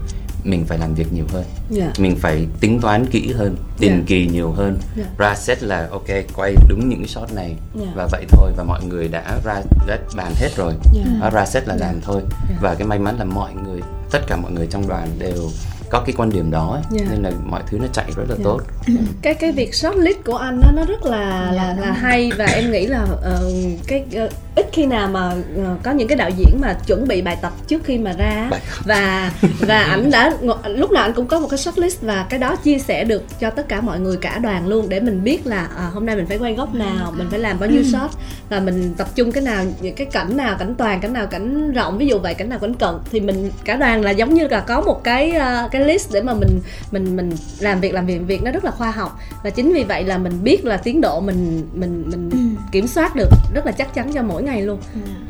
mình phải làm việc nhiều hơn dạ mình phải tính toán kỹ hơn định Dạ. kỳ nhiều hơn Dạ. ra set là ok quay đúng những cái shot này Dạ. và vậy thôi và mọi người đã ra đã bàn hết rồi Dạ. Đó, ra set là làm thôi Dạ. và cái may mắn là mọi người tất cả mọi người trong đoàn đều có cái quan điểm đó ấy. Dạ. nên là mọi thứ nó chạy rất là Dạ. tốt *clears throat* cái cái việc shortlist của anh nó nó rất là là là hay và em nghĩ là ờ, cái ờ, ít khi nào mà ờ, có những cái đạo diễn mà chuẩn bị bài tập trước khi mà ra Bài và và *laughs* ảnh đã lúc nào anh cũng có một cái shortlist và cái đó chia sẻ được cho tất cả mọi người cả đoàn luôn để mình biết là à, hôm nay mình phải quay góc nào mình phải làm bao nhiêu shot và mình tập trung cái nào những cái cảnh nào cảnh toàn cảnh nào cảnh rộng ví dụ vậy cảnh nào cảnh cận thì mình cả đoàn là giống như là có một cái ờ, cái cái list để mà mình mình mình làm việc làm việc việc nó rất là khoa học. Và chính vì vậy là mình biết là tiến độ mình mình mình Ừ. kiểm soát được rất là chắc chắn cho mỗi ngày luôn.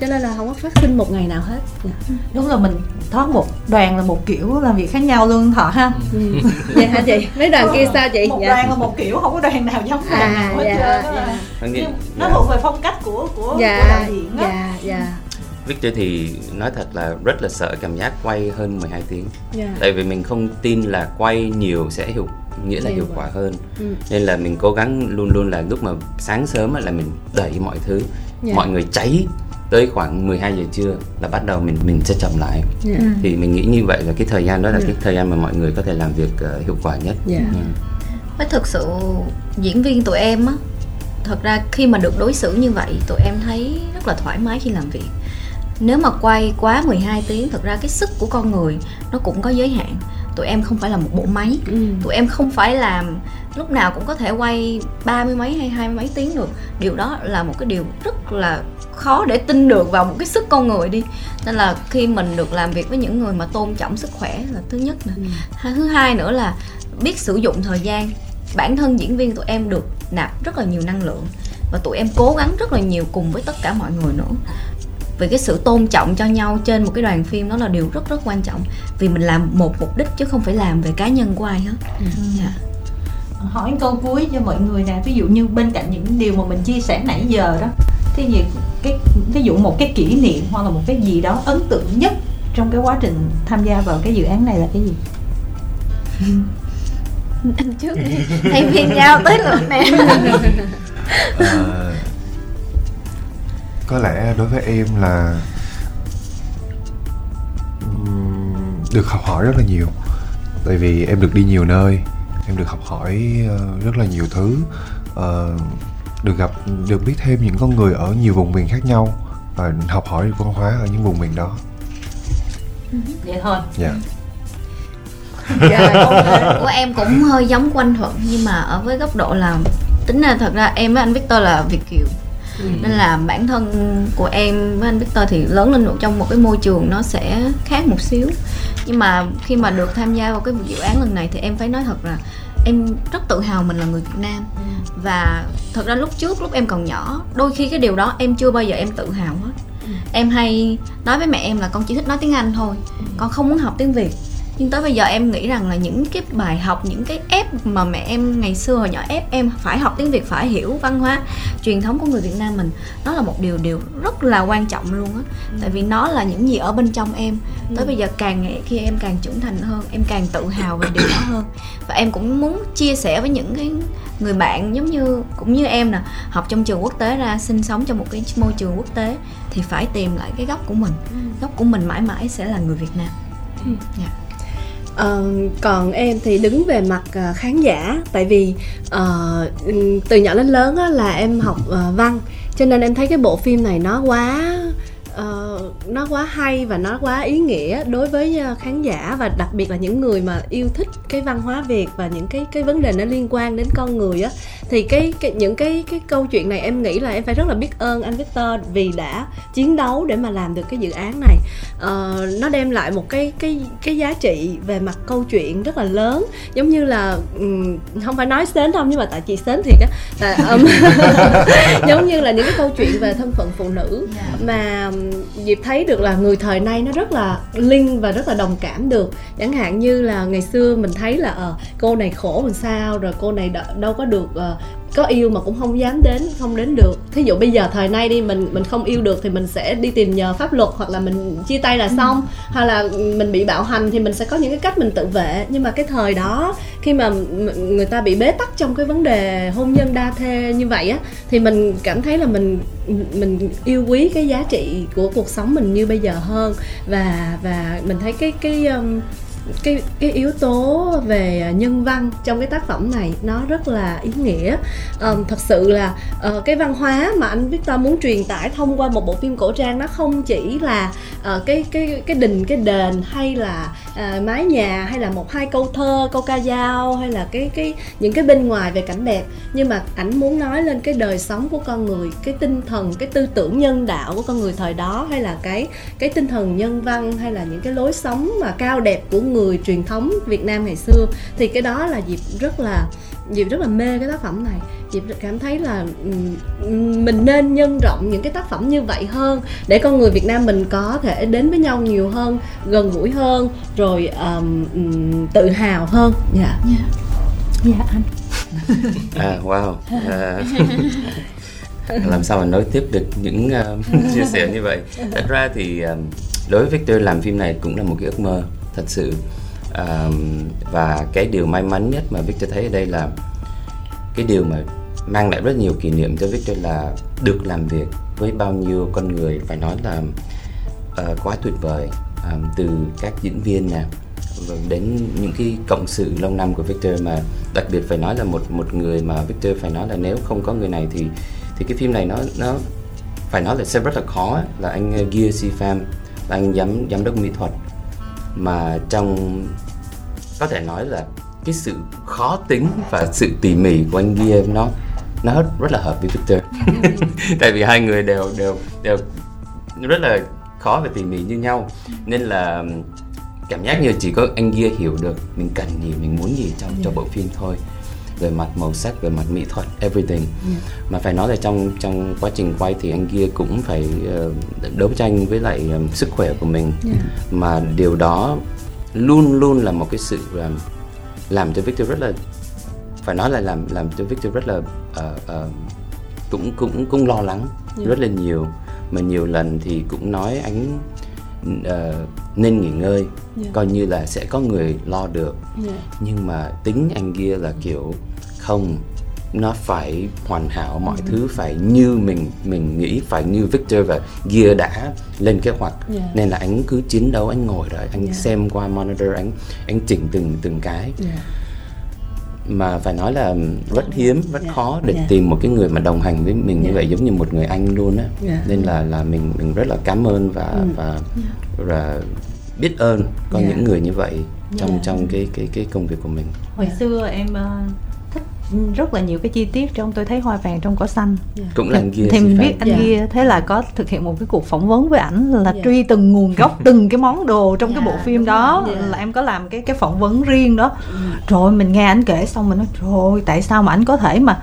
Cho nên là không có phát sinh một ngày nào hết. Dạ. Đúng là mình thoát một đoàn là một kiểu làm việc khác nhau luôn thọ ha. Ừ. *laughs* dạ hả chị? Mấy đoàn kia sao chị? Một dạ. đoàn là một kiểu không có đoàn nào giống đoàn à nào hết dạ trơn á. dạ. Nó dạ. thuộc về phong cách của của, của dạ đạo diễn á. dạ dạ Victor thì nói thật là rất là sợ cảm giác quay hơn 12 tiếng. Dạ. Tại vì mình không tin là quay nhiều sẽ hiệu nghĩa là Hiệu hiệu quả. quả hơn. Ừ. Nên là mình cố gắng luôn luôn là lúc mà sáng sớm á là mình đẩy mọi thứ Dạ. Mọi người cháy tới khoảng 12 giờ trưa là bắt đầu mình mình sẽ chậm lại. Dạ. Thì mình nghĩ như vậy là cái thời gian đó là cái thời gian mà mọi người có thể làm việc ờ, hiệu quả nhất. Dạ. Ừ. với thực sự diễn viên tụi em á thật ra khi mà được đối xử như vậy tụi em thấy rất là thoải mái khi làm việc nếu mà quay quá 12 tiếng thật ra cái sức của con người nó cũng có giới hạn. Tụi em không phải là một bộ máy. Ừ. tụi em không phải làm lúc nào cũng có thể quay ba mươi mấy hay hai mươi mấy tiếng được. Điều đó là một cái điều rất là khó để tin được vào một cái sức con người đi. Nên là khi mình được làm việc với những người mà tôn trọng sức khỏe là thứ nhất nè. Ừ. thứ hai nữa là biết sử dụng thời gian. Bản thân diễn viên tụi em được nạp rất là nhiều năng lượng và tụi em cố gắng rất là nhiều cùng với tất cả mọi người nữa vì cái sự tôn trọng cho nhau trên một cái đoàn phim đó là điều rất rất quan trọng. Vì mình làm một mục đích chứ không phải làm về cá nhân của ai hết. Dạ. hỏi câu cuối cho mọi người nè. Ví dụ như bên cạnh những điều mà mình chia sẻ nãy giờ đó thì gì cái ví dụ một cái kỷ niệm hoặc là một cái gì đó ấn tượng nhất trong cái quá trình tham gia vào cái dự án này là cái gì? Anh trước đi. *laughs* Thay vì nhau tới lượt nè. *laughs* Ờ, có lẽ đối với em là được học hỏi rất là nhiều. Tại vì em được đi nhiều nơi em được học hỏi ờ, rất là nhiều thứ. Ờ, được gặp được biết thêm những con người ở nhiều vùng miền khác nhau và học hỏi được văn hóa ở những vùng miền đó. Vậy thôi. Dạ. Của em cũng hơi giống của anh Thuận nhưng mà ở với góc độ là tính là thật ra em với anh Victor là Việt kiều nên là bản thân của em với anh Victor thì lớn lên trong một cái môi trường nó sẽ khác một xíu. Nhưng mà khi mà được tham gia vào cái dự án lần này thì em phải nói thật là em rất tự hào mình là người Việt Nam. Và thật ra lúc trước lúc em còn nhỏ đôi khi cái điều đó em chưa bao giờ em tự hào hết. Em hay nói với mẹ em là con chỉ thích nói tiếng Anh thôi con không muốn học tiếng Việt nhưng tới bây giờ em nghĩ rằng là những cái bài học những cái ép mà mẹ em ngày xưa hồi nhỏ ép em phải học tiếng việt phải hiểu văn hóa truyền thống của người việt nam mình nó là một điều điều rất là quan trọng luôn á. Tại vì nó là những gì ở bên trong em. Tới bây giờ càng ngày khi em càng trưởng thành hơn em càng tự hào về điều đó hơn. Và em cũng muốn chia sẻ với những cái người bạn giống như cũng như em nè học trong trường quốc tế ra sinh sống trong một cái môi trường quốc tế thì phải tìm lại cái gốc của mình. Gốc của mình mãi mãi sẽ là người việt nam. Dạ Ờ, còn em thì đứng về mặt ờ, khán giả tại vì ờ, từ nhỏ đến lớn á, là em học ờ, văn cho nên em thấy cái bộ phim này nó quá ờ, nó quá hay và nó quá ý nghĩa đối với ờ, khán giả và đặc biệt là những người mà yêu thích cái văn hóa Việt và những cái cái vấn đề nó liên quan đến con người á thì cái, cái những cái cái câu chuyện này em nghĩ là em phải rất là biết ơn anh Victor vì đã chiến đấu để mà làm được cái dự án này. Ờ, nó đem lại một cái cái cái giá trị về mặt câu chuyện rất là lớn. Giống như là ừm, không phải nói sến không nhưng mà tại chị sến thiệt á. Là *laughs* ừm, *laughs* giống như là những cái câu chuyện về thân phận phụ nữ mà ừm, Diệp thấy được là người thời nay nó rất là linh và rất là đồng cảm được. Chẳng hạn như là ngày xưa mình thấy là ờ cô này khổ làm sao rồi cô này đâu có được ờ, có yêu mà cũng không dám đến không đến được. Thí dụ bây giờ thời nay đi mình mình không yêu được thì mình sẽ đi tìm nhờ pháp luật hoặc là mình chia tay là xong. Hoặc là mình bị bạo hành thì mình sẽ có những cái cách mình tự vệ. Nhưng mà cái thời đó khi mà người ta bị bế tắc trong cái vấn đề hôn nhân đa thê như vậy á thì mình cảm thấy là mình mình yêu quý cái giá trị của cuộc sống mình như bây giờ hơn. Và và mình thấy cái cái um, cái cái yếu tố về nhân văn trong cái tác phẩm này nó rất là ý nghĩa. Um, thật sự là uh, cái văn hóa mà anh Victor muốn truyền tải thông qua một bộ phim cổ trang nó không chỉ là uh, cái cái cái đình cái đền hay là uh, mái nhà hay là một hai câu thơ câu ca dao hay là cái cái những cái bên ngoài về cảnh đẹp. Nhưng mà ảnh muốn nói lên cái đời sống của con người cái tinh thần cái tư tưởng nhân đạo của con người thời đó hay là cái cái tinh thần nhân văn hay là những cái lối sống mà cao đẹp của người người truyền thống Việt Nam ngày xưa thì cái đó là dịp rất là dịp rất là mê cái tác phẩm này. Dịp cảm thấy là mình nên nhân rộng những cái tác phẩm như vậy hơn để con người Việt Nam mình có thể đến với nhau nhiều hơn gần gũi hơn rồi ừm, tự hào hơn. Dạ. Dạ. Anh. À, wow. À, làm sao mà nói tiếp được những uh, *laughs* chia sẻ như vậy. Thật ra thì um, đối với Victor làm phim này cũng là một cái ước mơ thật sự. Um, và cái điều may mắn nhất mà Victor thấy ở đây là cái điều mà mang lại rất nhiều kỷ niệm cho Victor là được làm việc với bao nhiêu con người phải nói là uh, quá tuyệt vời. Um, từ các diễn viên nè đến những cái cộng sự lâu năm của Victor mà đặc biệt phải nói là một một người mà Victor phải nói là nếu không có người này thì thì cái phim này nó nó phải nói là sẽ rất là khó là anh uh, Gia Si Pham là anh giám giám đốc mỹ thuật mà trong có thể nói là cái sự khó tính và sự tỉ mỉ của anh Gia nó nó rất, là hợp với Victor. *laughs* Tại vì hai người đều đều đều rất là khó và tỉ mỉ như nhau. Nên là cảm giác như chỉ có anh Gia hiểu được mình cần gì mình muốn gì trong cho bộ phim thôi về mặt màu sắc về mặt mỹ thuật everything. Mà phải nói là trong trong quá trình quay thì anh Gia cũng phải ờ, đấu tranh với lại ờ, sức khỏe của mình. Mà điều đó luôn luôn là một cái sự làm làm cho Victor rất là phải nói là làm làm cho Victor rất là ờ, ờ, cũng cũng cũng lo lắng rất là nhiều. Mà nhiều lần thì cũng nói anh ờ, nên nghỉ ngơi coi như là sẽ có người lo được. Nhưng mà tính anh kia là kiểu không nó phải hoàn hảo mọi thứ phải như mình mình nghĩ phải như Victor và Gia đã lên kế hoạch Yeah. nên là anh cứ chiến đấu anh ngồi đó anh Yeah. xem qua monitor anh anh chỉnh từng từng cái mà phải nói là rất hiếm rất Yeah. khó để Yeah. tìm một cái người mà đồng hành với mình như Yeah. vậy giống như một người anh luôn á Yeah. nên là là mình mình rất là cảm ơn và Ừ. và và biết ơn có Yeah. những người như vậy trong Yeah. trong cái cái cái công việc của mình hồi xưa em thích rất là nhiều cái chi tiết trong tôi thấy hoa vàng trong cỏ xanh. Cũng là anh kia thì mình biết anh Dạ. kia thế là có thực hiện một cái cuộc phỏng vấn với ảnh là Dạ. truy từng nguồn gốc *laughs* từng cái món đồ trong cái Dạ, bộ phim đó. rồi. Dạ. là em có làm cái cái phỏng vấn riêng đó. Rồi mình nghe ảnh kể xong mình nói rồi tại sao mà ảnh có thể mà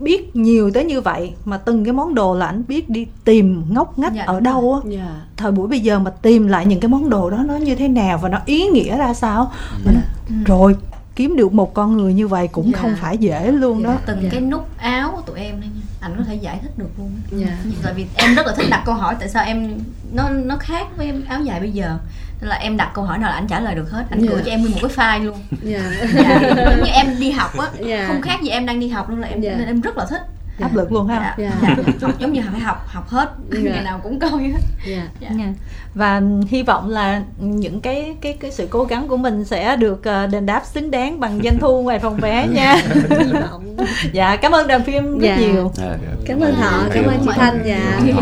biết nhiều tới như vậy? Mà từng cái món đồ là ảnh biết đi tìm ngóc ngách Dạ, ở đâu á. dạ. Thời buổi bây giờ mà tìm lại những cái món đồ đó nó như thế nào và nó ý nghĩa ra sao Mình nói, rồi kiếm được một con người như vậy cũng Dạ. không phải dễ luôn đó từng Dạ. cái nút áo của tụi em đây nha ảnh có thể giải thích được luôn á. Dạ. tại vì em rất là thích đặt câu hỏi tại sao em nó nó khác với em áo dài bây giờ nên là em đặt câu hỏi nào là ảnh trả lời được hết ảnh Dạ. gửi cho em nguyên một cái file luôn dạ dạ, giống như em đi học á Dạ. không khác gì em đang đi học luôn là em Dạ. nên em rất là thích áp lực luôn ha dạ, Dạ. dạ. giống như phải học học hết Dạ. ngày nào cũng coi hết dạ dạ. Nha. và hy vọng là những cái cái cái sự cố gắng của mình sẽ được ờ, đền đáp xứng đáng bằng doanh thu ngoài phòng vé nha hy vọng dạ cảm ơn đoàn phim rất Dạ. nhiều cảm ơn họ Dạ. cảm ơn chị thanh dạ Dạ.